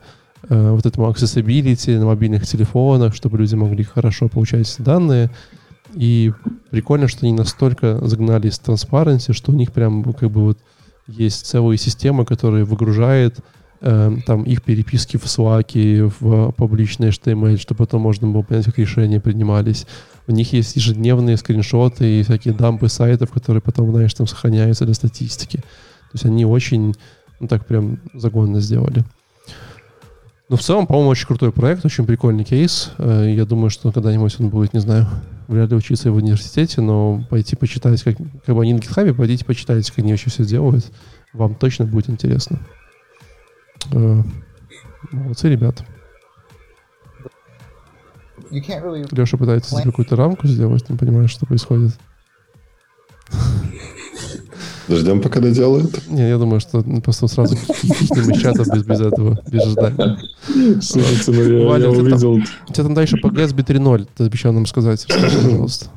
э, вот этому accessibility на мобильных телефонах, чтобы люди могли хорошо получать данные. И прикольно, что они настолько загнали с transparency, что у них прям как бы вот есть целая система, которая выгружает э, там их переписки в Slack, в публичный HTML, чтобы потом можно было понять, как решения принимались. У них есть ежедневные скриншоты и всякие дампы сайтов, которые потом, знаешь, там сохраняются для статистики. То есть они очень, ну так прям загонно сделали. Но в целом, по-моему, очень крутой проект, очень прикольный кейс. Э, я думаю, что когда-нибудь он будет, не знаю, вряд ли учиться в университете, но пойти почитать, как, как бы они на GitHub, пойдите почитайте, как они вообще все делают. Вам точно будет интересно. Э, молодцы, ребята. Really Леша пытается какую-то рамку сделать, не понимаешь, что происходит. Ждем, пока доделают. Не, я думаю, что просто сразу кикнем из чата без, без этого, без ожидания. Валя, я увидел. У тебя там дальше по Gatsby 3.0, ты обещал нам сказать. Расскажи, пожалуйста.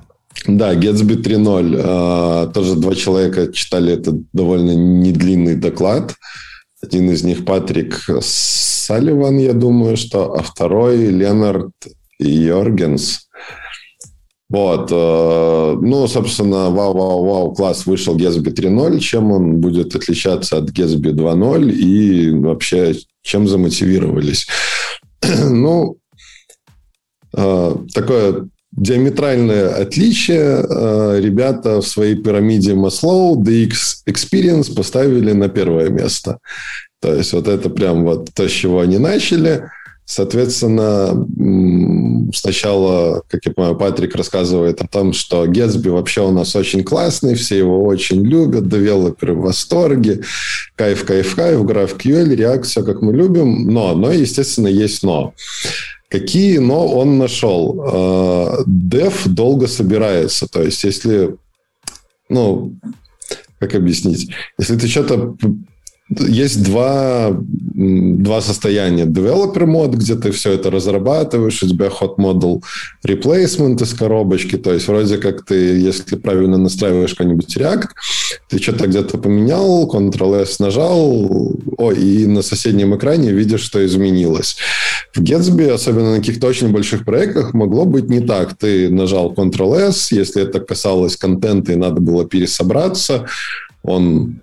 Да, Gatsby 3.0. А, тоже два человека читали этот довольно недлинный доклад. Один из них Патрик Салливан, я думаю, что, а второй Ленард Йоргенс. Вот. Э, ну, собственно, вау-вау-вау, класс, вышел Gatsby 3.0. Чем он будет отличаться от Gatsby 2.0 и вообще чем замотивировались? ну, э, такое диаметральное отличие э, ребята в своей пирамиде Маслоу DX Experience поставили на первое место. То есть вот это прям вот то, с чего они начали – Соответственно, сначала, как я понимаю, Патрик рассказывает о том, что Gatsby вообще у нас очень классный, все его очень любят, девелоперы в восторге, кайф, кайф, кайф, GraphQL, React, все как мы любим, но, но, естественно, есть но. Какие но он нашел? Дев э, долго собирается, то есть если, ну, как объяснить, если ты что-то есть два, два состояния. Developer мод, где ты все это разрабатываешь, у тебя hot model replacement из коробочки, то есть вроде как ты, если правильно настраиваешь какой-нибудь React, ты что-то где-то поменял, Ctrl-S нажал, о, и на соседнем экране видишь, что изменилось. В Gatsby, особенно на каких-то очень больших проектах, могло быть не так. Ты нажал Ctrl-S, если это касалось контента и надо было пересобраться, он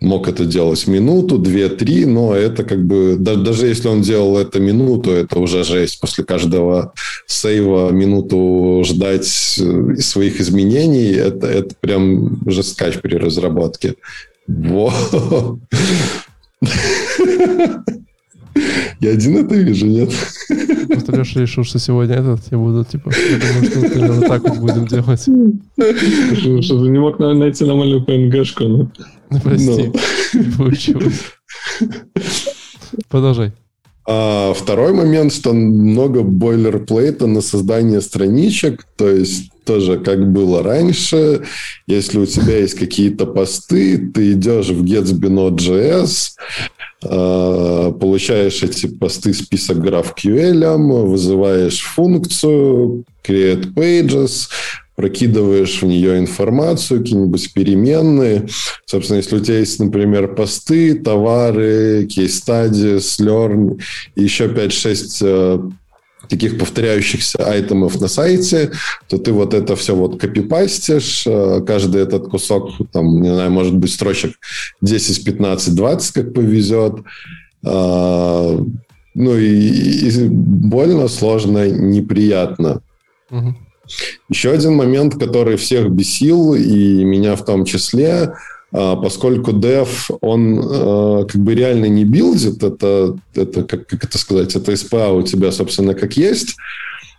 мог это делать минуту, две, три, но это как бы, даже если он делал это минуту, это уже жесть. После каждого сейва минуту ждать э, своих изменений, это, это прям жесткач при разработке. Во! Я один это вижу, нет? Просто Леша решил, что сегодня этот, я буду, типа, я думаю, что вот именно так вот будем делать. Что ты не мог найти нормальную PNG-шку, ну? Ну, прости, не получилось. Продолжай. А второй момент, что много бойлерплейта на создание страничек, то есть тоже как было раньше, если у тебя есть какие-то посты, ты идешь в Gatsby.js, а, получаешь эти посты список GraphQL, вызываешь функцию create pages, прокидываешь в нее информацию, какие-нибудь переменные. Собственно, если у тебя есть, например, посты, товары, кейс-стадии, learn еще 5-6 э, таких повторяющихся айтемов на сайте, то ты вот это все вот копипастишь, э, каждый этот кусок, там, не знаю, может быть, строчек 10, 15, 20, как повезет. А, ну и, и больно, сложно, неприятно. Угу. Еще один момент, который всех бесил, и меня в том числе, а, поскольку Dev, он а, как бы реально не билдит, это, это как, как это сказать, это SPA у тебя, собственно, как есть,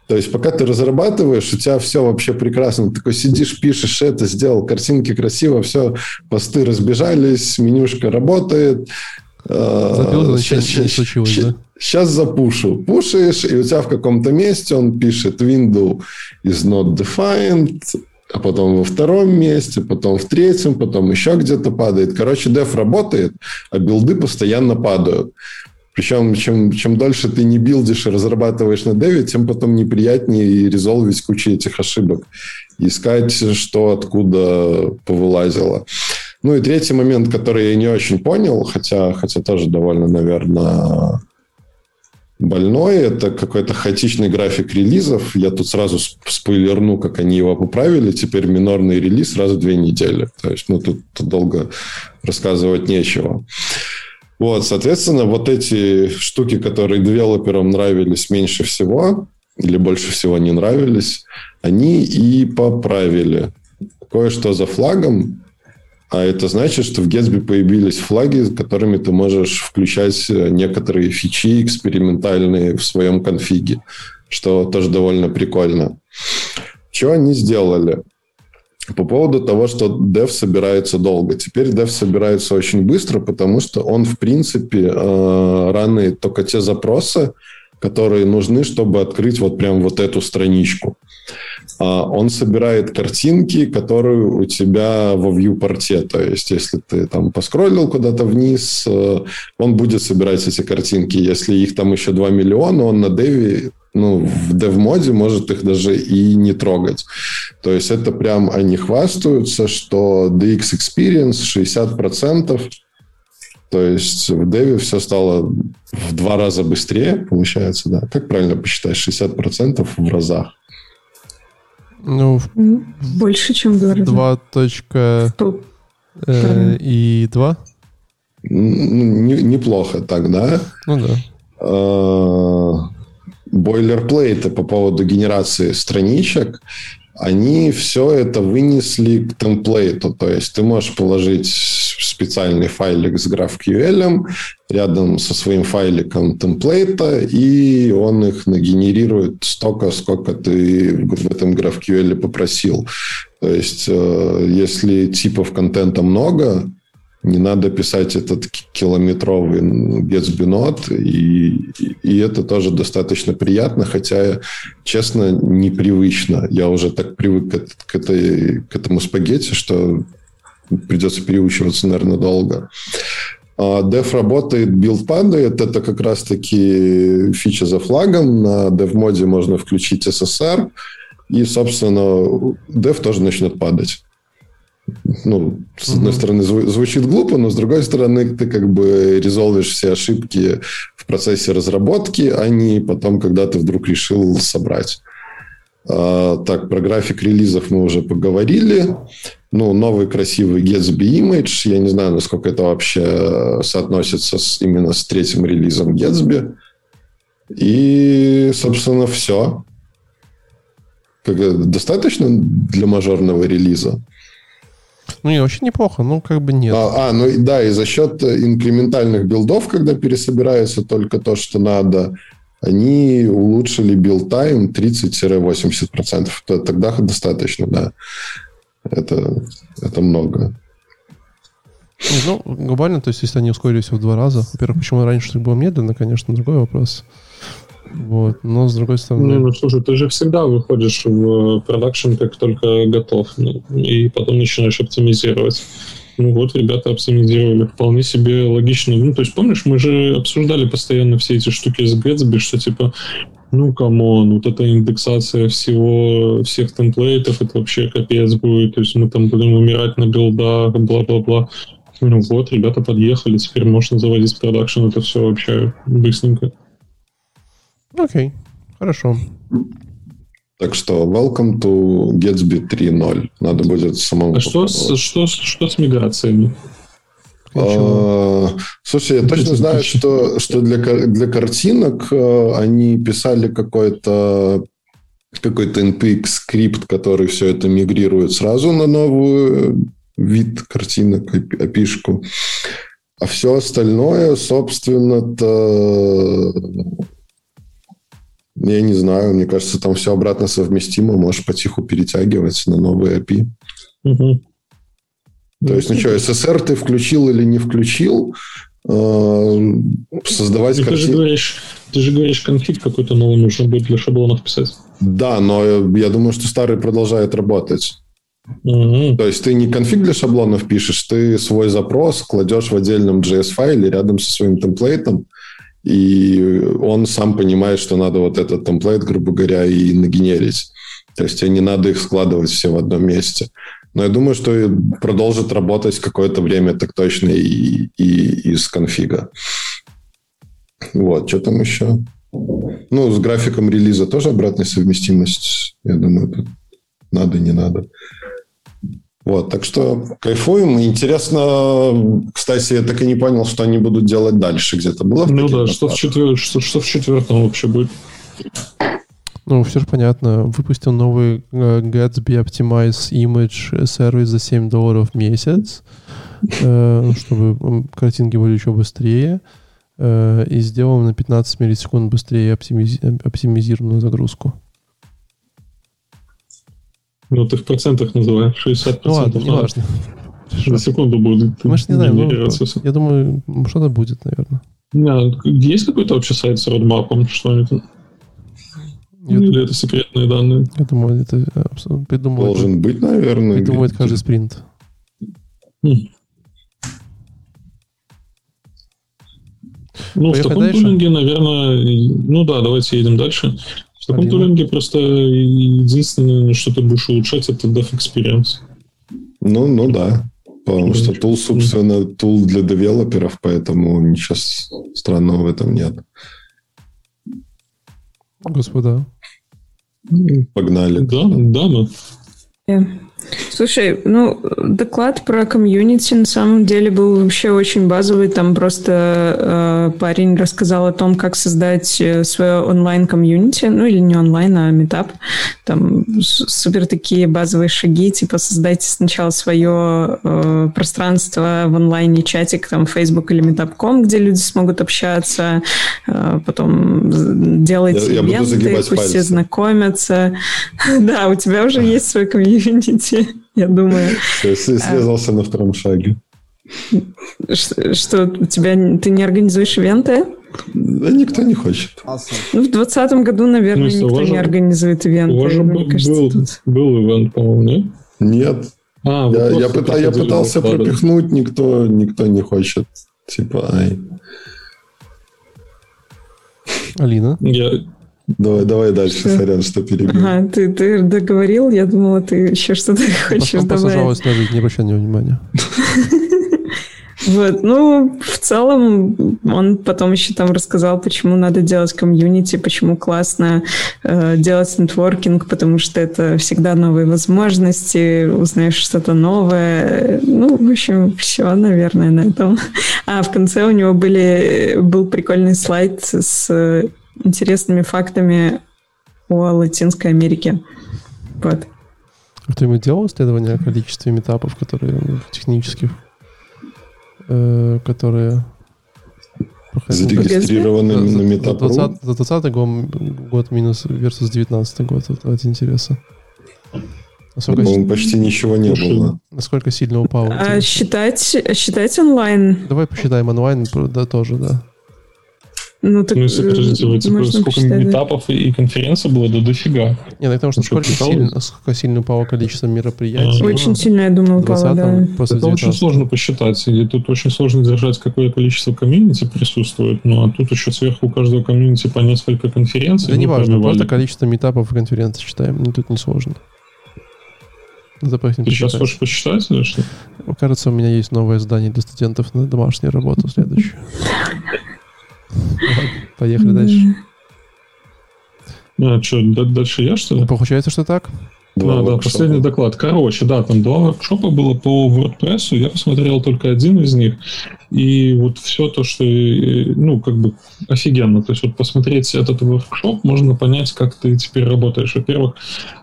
то есть, пока ты разрабатываешь, у тебя все вообще прекрасно. Ты такой сидишь, пишешь это, сделал картинки красиво, все, посты разбежались, менюшка работает, Забил, сейчас, сейчас, случилось, сейчас, да? Сейчас запушу. Пушишь, и у тебя в каком-то месте он пишет window is not defined, а потом во втором месте, потом в третьем, потом еще где-то падает. Короче, деф работает, а билды постоянно падают. Причем, чем, чем дольше ты не билдишь и разрабатываешь на деве, тем потом неприятнее резолвить кучу этих ошибок. Искать, что откуда повылазило. Ну и третий момент, который я не очень понял, хотя, хотя тоже довольно, наверное, больной, это какой-то хаотичный график релизов. Я тут сразу спойлерну, как они его поправили. Теперь минорный релиз раз в две недели. То есть, ну, тут, долго рассказывать нечего. Вот, соответственно, вот эти штуки, которые девелоперам нравились меньше всего или больше всего не нравились, они и поправили. Кое-что за флагом, а это значит, что в Gatsby появились флаги, которыми ты можешь включать э, некоторые фичи экспериментальные в своем конфиге, что тоже довольно прикольно. Что они сделали? По поводу того, что dev собирается долго. Теперь dev собирается очень быстро, потому что он, в принципе, э, ранит только те запросы, которые нужны, чтобы открыть вот прям вот эту страничку. А, он собирает картинки, которые у тебя во вьюпорте. То есть, если ты там поскроллил куда-то вниз, э, он будет собирать эти картинки. Если их там еще 2 миллиона, он на деве ну, в дев-моде может их даже и не трогать. То есть это прям они хвастаются, что DX Experience 60%, то есть в деве все стало в два раза быстрее, получается, да? Как правильно посчитать? 60% в разах. Ну, больше, чем в два раза. Два точка э, и два? Неплохо так, да? Ну да. А, бойлерплейты по поводу генерации страничек, они все это вынесли к темплейту. То есть ты можешь положить специальный файлик с GraphQL рядом со своим файликом темплейта, и он их нагенерирует столько, сколько ты в этом GraphQL попросил. То есть, э, если типов контента много, не надо писать этот километровый Gatsby и, и это тоже достаточно приятно, хотя, честно, непривычно. Я уже так привык к, этой, к этому спагетти, что придется переучиваться, наверное, долго. А Dev работает, build падает. Это как раз-таки фича за флагом. На DevMode можно включить SSR. И, собственно, Dev тоже начнет падать. Ну, с одной mm-hmm. стороны, звучит глупо, но с другой стороны, ты как бы резолвишь все ошибки в процессе разработки, а не потом, когда ты вдруг решил собрать. А, так, про график релизов мы уже поговорили. Ну, новый красивый Gatsby Image. Я не знаю, насколько это вообще соотносится с, именно с третьим релизом Gatsby. И, собственно, все. Как, достаточно для мажорного релиза? Ну, не, очень неплохо, ну, как бы нет. А, а, ну, да, и за счет инкрементальных build ов, когда пересобирается только то, что надо, они улучшили build time 30-80%. Тогда достаточно, да. Это, это много. Ну, глобально, то есть, если они ускорились в два раза, во-первых, почему раньше так было медленно, конечно, другой вопрос. Вот. Но с другой стороны... Не, ну слушай, ты же всегда выходишь в production как только готов, ну, и потом начинаешь оптимизировать. Ну вот, ребята оптимизировали. Вполне себе логично. Ну, то есть, помнишь, мы же обсуждали постоянно все эти штуки с Gatsby, что типа, ну, come on, вот эта индексация всего, всех template ов, это вообще капец будет. То есть мы там будем умирать на build ах, бла-бла-бла. Ну вот, ребята подъехали, теперь можно заводить production, это все вообще быстренько. Окей, хорошо. Так что welcome to Gatsby 3.0. Надо будет самому А что с, что, что с миграциями? А, слушай, я точно знаю, что, что для, для картинок э, они писали какой-то какой-то npx скрипт, который все это мигрирует сразу на новую вид картинок, опишку. А все остальное, собственно-то я не знаю, мне кажется, там все обратно совместимо, можешь потиху перетягивать на новые API. Угу. То есть, ну что, СССР ты включил или не включил, э, создавать ты картинку... Же говоришь, ты же говоришь, конфиг какой-то новый нужно будет для шаблонов писать. Да, но я думаю, что старый продолжает работать. Угу. То есть ты не конфиг для шаблонов пишешь, ты свой запрос кладешь в отдельном JS-файле рядом со своим темплейтом, и он сам понимает, что надо вот этот темплейт, грубо говоря, и нагенерить. То есть не надо их складывать все в одном месте. Но я думаю, что продолжит работать какое-то время так точно и, и из конфига. Вот, что там еще? Ну, с графиком релиза тоже обратная совместимость. Я думаю, тут надо, не надо. Вот, так что кайфуем. Интересно, кстати, я так и не понял, что они будут делать дальше. Где-то было? Ну да, что в, четвер... что, что в четвертом вообще будет? Ну, все же понятно. Выпустил новый uh, Gatsby Optimize Image сервис за 7 долларов в месяц, uh, чтобы картинки были еще быстрее. Uh, и сделал на 15 миллисекунд быстрее оптимизи... оптимизированную загрузку. Ну, ты в процентах называешь. 60%. Ну ладно, не важно. За секунду будет. Мы же не знаем. Ну, я думаю, что-то будет, наверное. Не, есть какой-то вообще сайт с родмапом, что-нибудь? Я Или думаю, это секретные данные? Я думаю, это придумывает. Должен быть, наверное. Придумывает каждый спринт. Хм. Ну, Поехали в таком дальше? тулинге, наверное... Ну да, давайте едем дальше. В таком Один. tooling е просто единственное, что ты будешь улучшать, это Dev Experience. Ну, ну да. Потому что tool, собственно, tool для девелоперов, поэтому ничего странного в этом нет. Господа. Погнали. Да, да, да. Слушай, ну, доклад про community на самом деле был вообще очень базовый. Там просто э, парень рассказал о том, как создать э, свое онлайн- community, ну или не онлайн, а meetup. Там супер такие базовые шаги, типа создайте сначала свое э, пространство в онлайне, чатик, там, Facebook или Meetup.com, где люди смогут общаться, э, потом делайте я, ивенты, я пусть пальцы. все знакомятся. Да, у тебя уже есть свой комьюнити я думаю. Связался на втором шаге. Что, у тебя ты не организуешь ивенты? Да никто не хочет. Ну, в двадцатом году, наверное, ну, никто не организует ивенты. У вас же был, кажется, был, был ивент, по-моему, нет? Нет. А, я, я, пыта, я пытался пропихнуть, никто, никто не хочет Типа, ай. Алина? Я, Давай, давай дальше, Что? сорян, что перебил. Ага, ты, ты договорил, я думала, ты еще что-то хочешь добавить. жизнь, не обращай на внимания. Вот, ну, в целом, он потом еще там рассказал, почему надо делать комьюнити, почему классно э, делать нетворкинг, потому что это всегда новые возможности, узнаешь что-то новое. Ну, в общем, все, наверное, на этом. А в конце у него были, был прикольный слайд с интересными фактами о Латинской Америке. Вот. Кто-нибудь делал исследование о количестве метапов, которые ну, технических, э, которые? Зарегистрированы За- на за Метапру. 20 За 20 год, год минус versus 19 год. Это ради интереса. Насколько, По-моему, почти ничего не было. насколько сильно упал? А считать, считать онлайн? Давай посчитаем онлайн, да, тоже, да. Ну, так, ну, если, подождите, вы, типа, можно сколько посчитать, да. метапов и, конференций было, да дофига. Не, ну, потому что что, прикол? сильно, насколько сильно упало количество мероприятий. Очень сильно, я думаю, в упало, 20 да. после Это очень 19 сложно посчитать. И тут очень сложно держать, какое количество комьюнити присутствует. Ну, а тут еще сверху у каждого комьюнити по несколько конференций. Да ну, не важно, пробивали. просто количество метапов и конференций считаем. Ну, тут не сложно. Надо по-ихнему Ты сейчас хочешь посчитать или что? Кажется, у меня есть новое задание для студентов на домашнюю работу следующую. Поехали дальше. А, что, дальше я, что ли? Получается, что так? Два Да, да, последний доклад. Короче, да, там два воркшопа было по WordPress, я посмотрел только один из них, и вот все то, что, э, ну, как бы офигенно. То есть вот посмотреть этот воркшоп, можно понять, как ты теперь работаешь. Во-первых,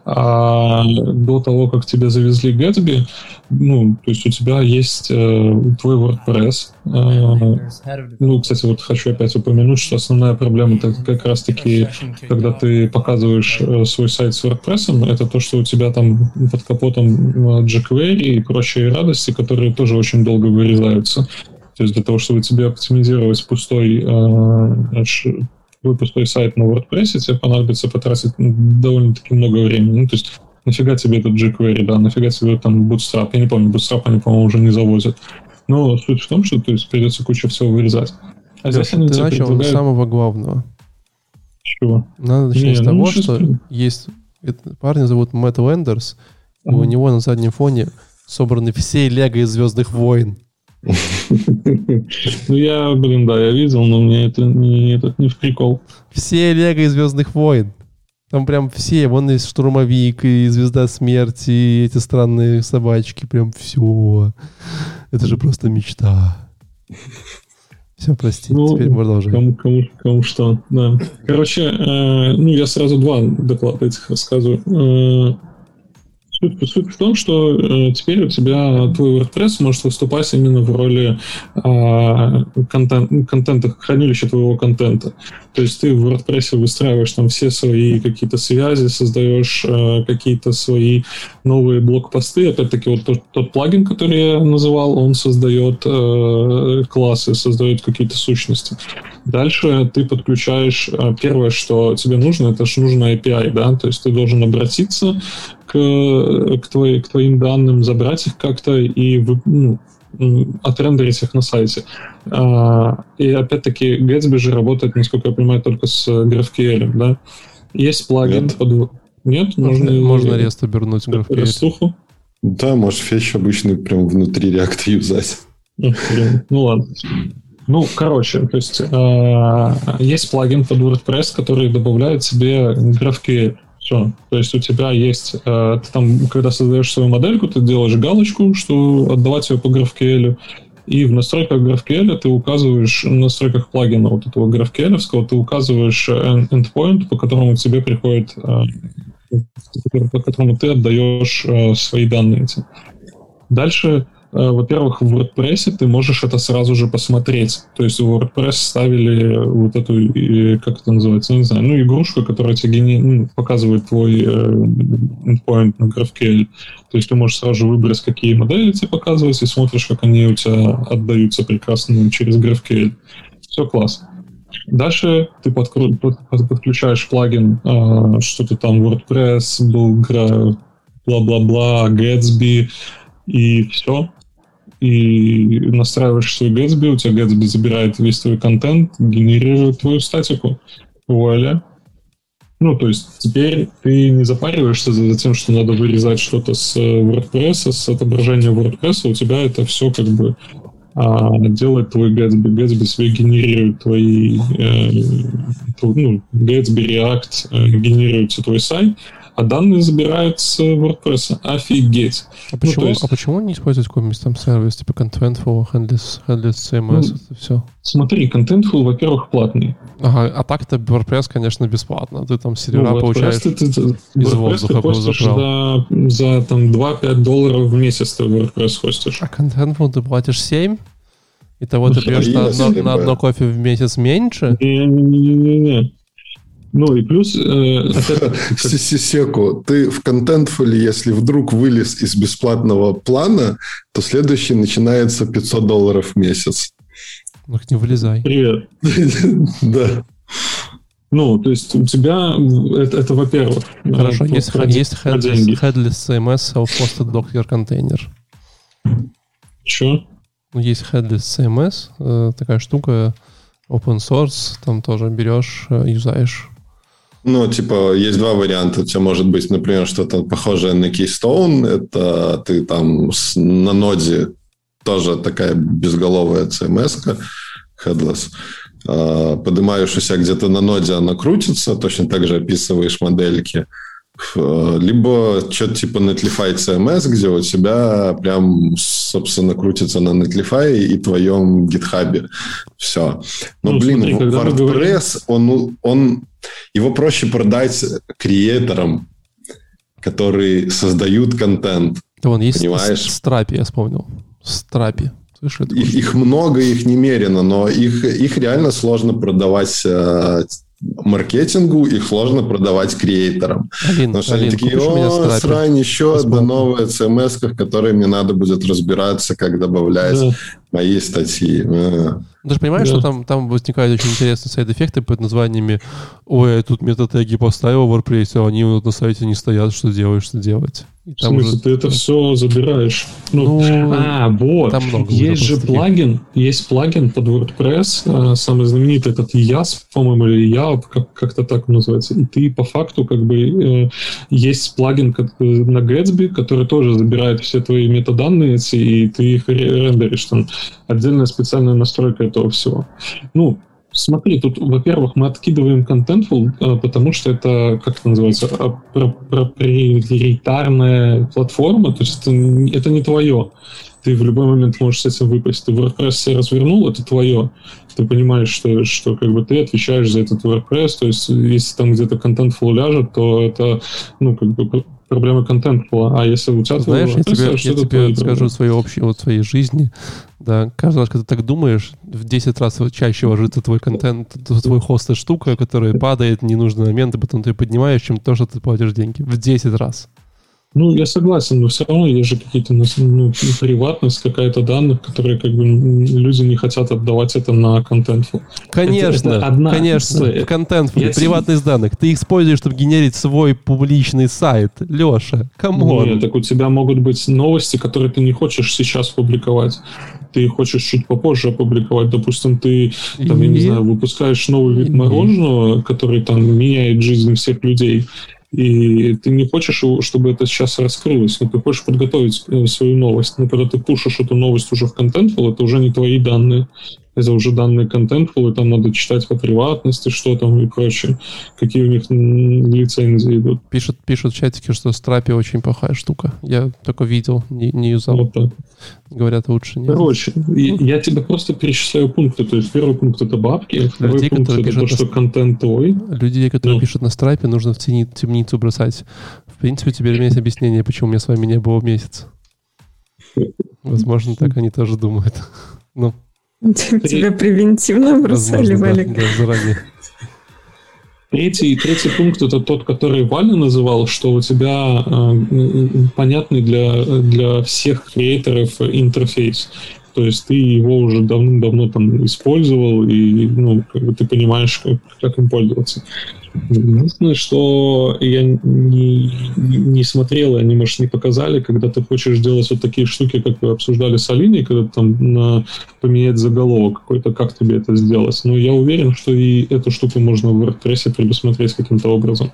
а, до того, как тебе завезли Gatsby, ну, то есть у тебя есть э, твой WordPress. э, ну, кстати, вот хочу опять упомянуть, что основная проблема это как раз-таки когда ты показываешь э, свой сайт с WordPress, это то, что у тебя там под капотом э, jQuery и прочие радости, которые тоже очень долго вырезаются. То есть для того, чтобы тебе оптимизировать пустой, э, ш- твой пустой сайт на WordPress, тебе понадобится потратить ну, довольно-таки много времени. Ну, то есть нафига тебе этот jQuery, да, нафига тебе там Bootstrap. Я не помню, Bootstrap они, по-моему, уже не завозят. Но суть в том, что то есть, придется кучу всего вырезать. А здесь они Ты начал с предлагают... самого главного. Чего? Надо начать Не, с ну, того, щас что есть... это- Парня зовут Мэтт Лендерс, и у него на заднем фоне собраны все лего из Звездных войн. Ну, я, блин, да, я видел, но мне это не, этот не в прикол. Все лего из Звездных войн. Там прям все, вон есть штурмовик, и звезда смерти, и эти странные собачки, прям все. Это же просто мечта. Все, прости, Ну, теперь продолжай. Кому, кому, кому что, да. Короче, э, ну, я сразу два доклада этих рассказываю. Э, суть, в том, что э, теперь у тебя твой WordPress может выступать именно в роли э, контент, контента, хранилища твоего контента. То есть ты в WordPress выстраиваешь там все свои какие-то связи, создаешь э, какие-то свои новые блокпосты. Опять-таки, вот тот, тот плагин, который я называл, он создает э, классы, создает какие-то сущности. Дальше ты подключаешь... э, Первое, что тебе нужно, это же нужно API, да? То есть ты должен обратиться к, к, твои- к твоим данным, забрать их как-то и вы- ну, отрендерить их на сайте. А, И опять-таки Gatsby же работает, насколько я понимаю, только с GraphQL, да? Есть плагин Нет. под... Нет? Можно, Можно, рест обернуть в GraphQL. Растуху? Да, можешь фетч обычный прям внутри реакта юзать. Ну ладно. Ну, короче, то есть э, есть плагин под WordPress, который добавляет себе GraphQL. Все. То есть у тебя есть, э, ты там, когда создаешь свою модельку, ты делаешь галочку, что отдавать ее по GraphQL. И в настройках GraphQL ты указываешь, в настройках плагина вот этого GraphQL, ты указываешь э, endpoint, по которому тебе приходит, э, по которому ты отдаешь э, свои данные. Дальше, во-первых, в WordPress ты можешь это сразу же посмотреть. То есть в WordPress ставили вот эту, э, как это называется, не знаю, ну, игрушку, которая тебе гени- ну, показывает твой э, endpoint на GraphQL. То есть ты можешь сразу же выбрать, какие модели тебе показывать, и смотришь, как они у тебя отдаются прекрасно через GraphQL. Все класс. Дальше ты подкру- под- под- подключаешь плагин, э, что-то там WordPress, был бла-бла-бла, Gatsby, и все. И настраиваешь свой Gatsby, у тебя Gatsby забирает весь твой контент, генерирует твою статику. Вуаля. Ну, то есть теперь ты не запариваешься за тем, что надо вырезать что-то с WordPress, с отображения WordPress, у тебя это все как бы а, делает твой Gatsby. Gatsby себе генерирует твои, э, ну, Gatsby React э, генерирует твой сайт, а данные забирают с WordPress. Офигеть. А ну, почему, есть... а почему не использовать какой-нибудь там сервис, типа Contentful, Handless, Handless CMS, ну, это все? Смотри, Contentful, во-первых, платный. Ага, а так-то WordPress, конечно, бесплатно. Ты там сервера ну, получаешь ты, ты, ты, из воздуха за, за там 2-5 долларов в месяц ты WordPress хостишь. А Contentful ты платишь 7? И того ты берешь на одно, на одно кофе в месяц меньше? Не-не-не-не. Ну и плюс... Э, Секу, ты в контентфуле, если вдруг вылез из бесплатного плана, то следующий начинается 500 долларов в месяц. Ну, не вылезай. Привет. Да. Ну, то есть у тебя это, это во-первых. Хорошо, э, есть, есть headless, headless CMS self-hosted Docker контейнер. Че? Ну, есть headless CMS, э, такая штука, open source, там тоже берешь, э, юзаешь ну, типа, есть два варианта. У тебя может быть, например, что-то похожее на Keystone. Это ты там на ноде тоже такая безголовая CMS, headless. А, поднимаешь у себя где-то на ноде, она крутится, точно так же описываешь модельки. Либо что-то типа Netlify CMS, где у тебя прям, собственно, крутится на Netlify и твоем GitHub. Все. Но, ну, блин, смотри, WordPress, он, он его проще продать креаторам, которые создают контент. Да вон есть понимаешь? Страпи, я вспомнил. Страпи. Слышь, их, их много, их немерено, но их, их реально сложно продавать э, маркетингу, их сложно продавать креаторам. Алин, Потому что Алин, они такие, о, срань, еще одна новая CMS, в которой мне надо будет разбираться, как добавлять да. Мои статьи. А. Ты же понимаешь, да. что там, там возникают очень интересные сайд-эффекты под названиями «Ой, я тут метатеги поставил в WordPress, а они вот на сайте не стоят, что делать, что делать». И в смысле, уже... ты это все забираешь? Ну, ну а, вот. Там много есть же плагин, есть плагин под WordPress, э, самый знаменитый этот YAS, по-моему, или YAP, как- как-то так называется. И ты по факту как бы э, есть плагин на Gatsby, который тоже забирает все твои метаданные, и ты их рендеришь. Там отдельная специальная настройка этого всего. Ну, Смотри, тут, во-первых, мы откидываем Contentful, э, потому что это, как это называется, проприетарная платформа, то есть это, это не твое. Ты в любой момент можешь с этим выпасть. Ты WordPress себе развернул, это твое. Ты понимаешь, что, что как бы ты отвечаешь за этот WordPress, то есть если там где-то Contentful ляжет, то это, ну, как бы проблема контентфула. А если у тебя... Знаешь, я тебе, я тебе скажу свои общие, вот своей жизни, да, каждый раз, когда ты так думаешь, в 10 раз чаще ложится твой контент, твой хост штука, которая падает в ненужный момент, и потом ты поднимаешь, чем то, что ты платишь деньги. В 10 раз. Ну, я согласен, но все равно есть же какие-то ну, ну, приватность, какая-то данных, которые как бы люди не хотят отдавать это на контент. Конечно, это, это одна конечно, контент, приватность тебе... данных. Ты их используешь, чтобы генерить свой публичный сайт. Леша, камон. Нет, так у тебя могут быть новости, которые ты не хочешь сейчас публиковать ты хочешь чуть попозже опубликовать. Допустим, ты, там, я не знаю, выпускаешь новый вид мороженого, который там меняет жизнь всех людей, и ты не хочешь, чтобы это сейчас раскрылось, но ты хочешь подготовить э, свою новость. Но когда ты пушишь эту новость уже в Contentful, это уже не твои данные это уже данные контентфул, и там надо читать по приватности, что там и прочее, какие у них лицензии идут. Пишут, пишут в чатике, что Страпи очень плохая штука. Я только видел, не, не юзал. Вот так. Говорят, лучше нет. Короче, ну. я тебе просто перечисляю пункты. То есть первый пункт это бабки, второй людей, пункт это то, что контент твой. Людей, которые ну. пишут на Страпе, нужно в темницу бросать. В принципе, теперь меня есть объяснение, почему у меня с вами не было месяц. Возможно, так они тоже думают. Ну. Тебя превентивно бросали, Валик. Да, заранее. Третий, третий пункт это тот, который Валя называл, что у тебя э, понятный для, для всех креаторов интерфейс. то есть ты его уже давным-давно там использовал, и ну, как бы ты понимаешь, как, как им пользоваться. Единственное, что я не, не смотрел, они, может, не показали, когда ты хочешь делать вот такие штуки, как вы обсуждали с Алиной, когда там на, поменять заголовок какой-то, как тебе это сделать. Но я уверен, что и эту штуку можно в WordPress предусмотреть каким-то образом.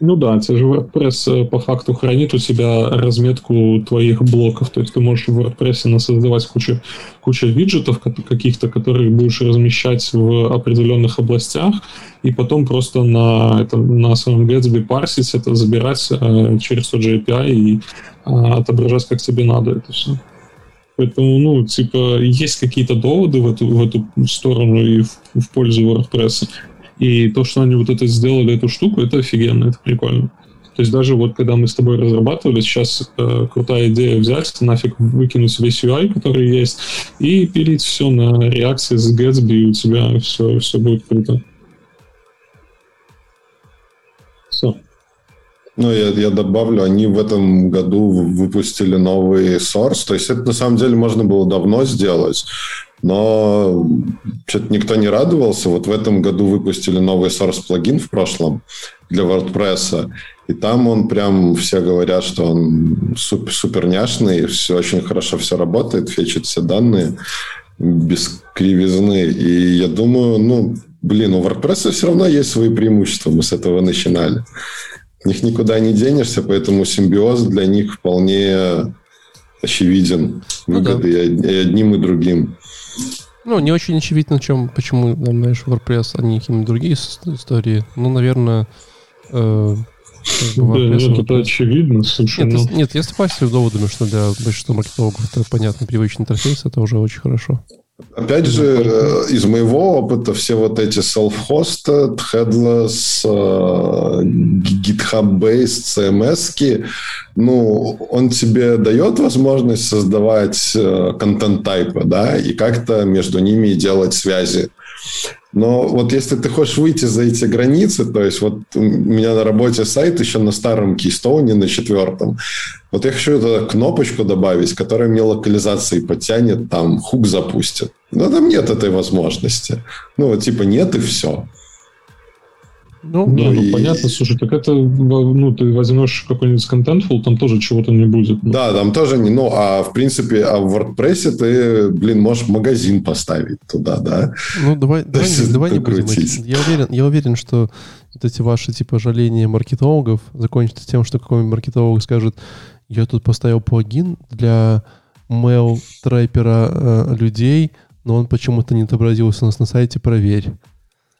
Ну да, це же WordPress по факту хранит у себя разметку твоих блоков. То есть ты можешь в WordPress создавать кучу, кучу виджетов каких-то, которые будешь размещать в определенных областях, и потом просто на, это, на своем Gatsby парсить это, забирать э, через тот же API и э, отображать, как тебе надо это все. Поэтому, ну, типа, есть какие-то доводы в эту, в эту сторону и в, в пользу WordPress. И то, что они вот это сделали, эту штуку, это офигенно, это прикольно. То есть даже вот когда мы с тобой разрабатывали, сейчас э, крутая идея взять, нафиг выкинуть весь UI, который есть, и пилить все на реакции с Gatsby, и у тебя все, все будет круто. Все. Ну, я, я добавлю, они в этом году выпустили новый source. То есть это на самом деле можно было давно сделать, но что-то никто не радовался. Вот в этом году выпустили новый source плагин в прошлом для WordPress. И там он прям, все говорят, что он супер, супер няшный, все очень хорошо все работает, фечит все данные без кривизны. И я думаю, ну, блин, у WordPress все равно есть свои преимущества. Мы с этого начинали. Них никуда не денешься, поэтому симбиоз для них вполне очевиден. Выгоды ну, да. и одним, и другим. Ну, не очень очевидно, чем, почему, там, знаешь, WordPress, а не какие-то другие истории. Ну, наверное, э, WordPress, да, это очевидно, слушай. Нет, ну... нет, если пасть с доводами, что для большинства маркетологов это понятный привычный интерфейс, это уже очень хорошо. Опять же, э, из моего опыта все вот эти self-hosted, headless, э, GitHub-based CMS, ну, он тебе дает возможность создавать э, контент-тайпы, да, и как-то между ними делать связи. Но вот если ты хочешь выйти за эти границы, то есть вот у меня на работе сайт еще на старом Keystone, на четвертом. Вот я хочу туда кнопочку добавить, которая мне локализации подтянет, там хук запустит. Но там нет этой возможности. Ну, вот типа нет и все. Ну, не, ну, и... понятно, слушай, так это, ну, ты возьмешь какой-нибудь Contentful, там тоже чего-то не будет. Да, там тоже не, ну, а в принципе, а в WordPress ты, блин, можешь магазин поставить туда, да? Ну, давай, давай, не, давай не будем. Я уверен, я уверен, что вот эти ваши, типа, жаления маркетологов закончатся тем, что какой-нибудь маркетолог скажет, я тут поставил плагин для mail трайпера э, людей, но он почему-то не отобразился у нас на сайте, проверь.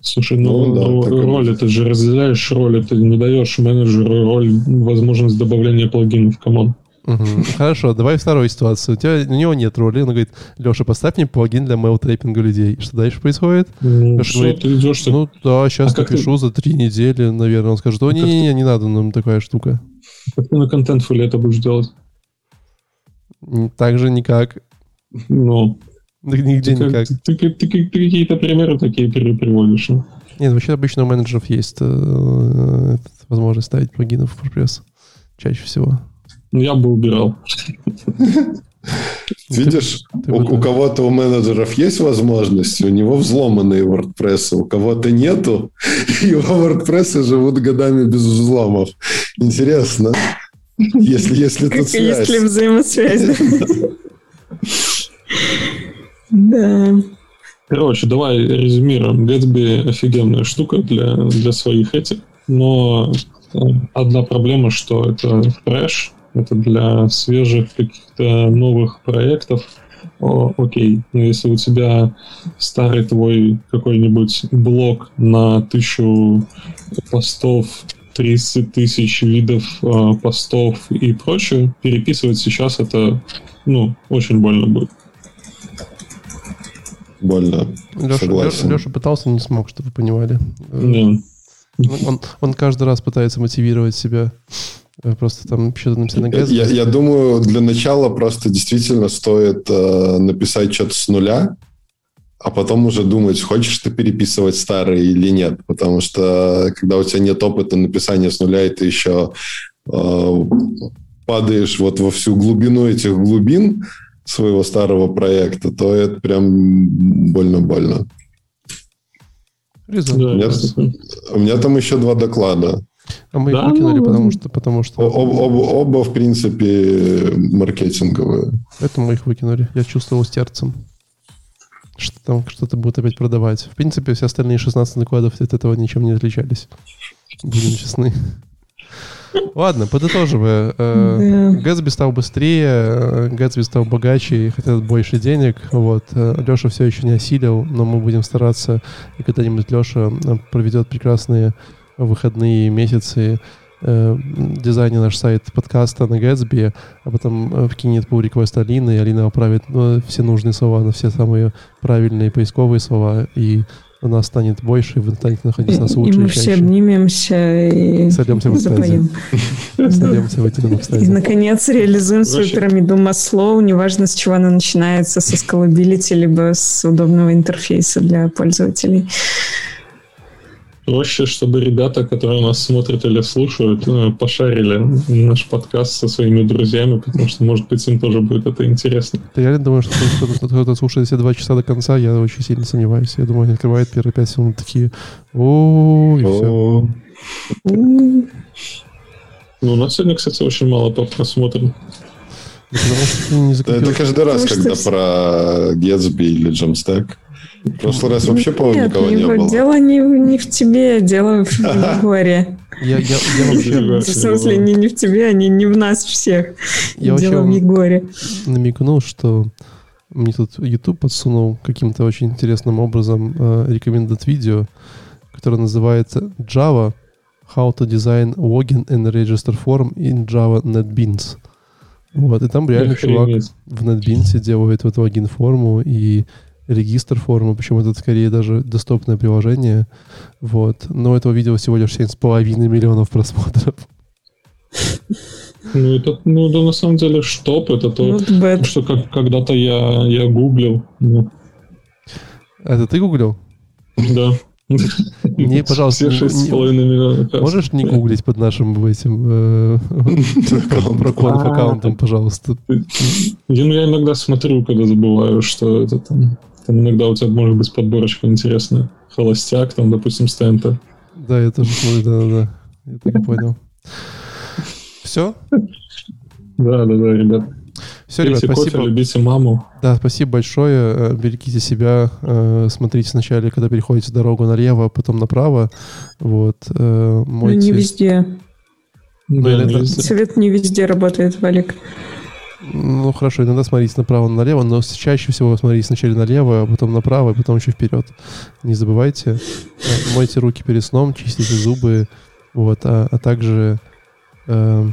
Слушай, ну, ну, да, ну роль, ты же разделяешь роли, ты не даешь менеджеру роль, возможность добавления плагинов, камон. Угу. Хорошо, давай вторую ситуацию. У, тебя, у него нет роли. Он говорит, Леша, поставь мне плагин для mail трейпинга людей. Что дальше происходит? Ну, Леша что говорит, ты идешь? Ну да, сейчас а напишу ты... за три недели, наверное. Он скажет, о, не-не-не, не надо нам такая штука. Как ты на контент-фуле это будешь делать? Так же никак. Ну, Нигде ты, никак. Ты, ты, ты, ты какие-то примеры такие приводишь. Ну? Нет, вообще обычно у менеджеров есть э, возможность ставить плагины в WordPress. Чаще всего. Ну, я бы убирал. Видишь, ты, у, у кого-то у менеджеров есть возможность, у него взломанные WordPress, у кого-то нету, его WordPress живут годами без взломов. Интересно, если, если тут связь. Есть ли взаимосвязь? Да. Короче, давай резюмируем. Gatsby офигенная штука для, для своих этих, но э, одна проблема, что это трэш, это для свежих каких-то новых проектов. О, окей, но если у тебя старый твой какой-нибудь блог на тысячу постов, 30 тысяч видов э, постов и прочее, переписывать сейчас это, ну, очень больно будет больно. Леша, Согласен. Леша, пытался, не смог, чтобы вы понимали. Да. Он, он каждый раз пытается мотивировать себя. Э, просто там что-то написано на я, я думаю, для начала просто действительно стоит э, написать что-то с нуля, а потом уже думать, хочешь ты переписывать старые или нет. Потому что когда у тебя нет опыта написания с нуля, и ты еще э, падаешь вот во всю глубину этих глубин своего старого проекта, то это прям больно-больно. У меня, у меня там еще два доклада. А мы да, их выкинули, ну, потому что... Потому что... Об, об, оба, в принципе, маркетинговые. Это мы их выкинули. Я чувствовал сердцем. Что там что-то будут опять продавать. В принципе, все остальные 16 докладов от этого ничем не отличались. Будем честны. Ладно, подытоживая. Э, Гэтсби стал быстрее, э, Гэтсби стал богаче и хотят больше денег. Вот. Э, Леша все еще не осилил, но мы будем стараться, и когда-нибудь Леша проведет прекрасные выходные месяцы дизайне наш сайт подкаста на Гэтсби, а потом вкинет pull request Алины, и Алина оправит ну, все нужные слова на все самые правильные поисковые слова, и у нас станет больше, и вы станете находиться нас лучше. И мы все обнимемся и Сойдемся в запоем. Сойдемся в эти И, наконец, реализуем свою пирамиду Маслоу, неважно, с чего она начинается, со scalability, либо с удобного интерфейса для пользователей проще, чтобы ребята, которые нас смотрят или слушают, э, пошарили наш подкаст со своими друзьями, потому что, может быть, им тоже будет это интересно. Я реально думаю, что кто-то, кто слушает все два часа до конца, я очень сильно сомневаюсь. Я думаю, они открывают первые пять секунд такие о и все. Ну, у нас сегодня, кстати, очень мало просмотров. Это каждый раз, когда про Gatsby или Jamstack. В прошлый раз вообще, по-моему, никого не было. Дело не, не в тебе, дело в Егоре. Я, я, я вообще... В смысле, не, не в тебе, а не, не в нас всех. Я дело в Егоре. намекнул, что мне тут YouTube подсунул каким-то очень интересным образом э, рекомендует видео, которое называется Java How to Design Login and Register Form in Java NetBeans. Вот, и там реально чувак в NetBeans делает вот логин форму и регистр формы, причем это скорее даже доступное приложение. Вот. Но этого видео всего лишь 7,5 миллионов просмотров. Ну это, ну, это на самом деле штоп, это то, что как, когда-то я, я гуглил. Ну. Это ты гуглил? Да. Не, пожалуйста, Все 6,5 миллионов. Можешь не гуглить под нашим этим э, аккаунтом, пожалуйста? Я иногда смотрю, когда забываю, что это там там иногда у тебя может быть подборочка интересная. Холостяк, там, допустим, стента. Да, я тоже смотрю, да-да-да. Я так и понял. Все? Да, да, да, ребят. Все, ребят, спасибо. Кофе, любите маму. Да, спасибо большое. Э, берегите себя. Э, смотрите сначала, когда переходите дорогу налево, а потом направо. Вот. Э, мойте... Ну, не везде. Да, не везде. Совет не везде работает, Валик. Ну, хорошо, иногда смотрите направо-налево, но чаще всего смотрите сначала налево, а потом направо, а потом еще вперед. Не забывайте. Э, мойте руки перед сном, чистите зубы, вот, а, а также э,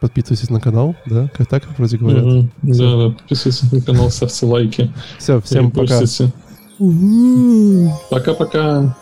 подписывайтесь на канал, да? Как так вроде говорят? Mm-hmm. Да, да, подписывайтесь на канал, ставьте лайки. Все, всем пока. Пока-пока.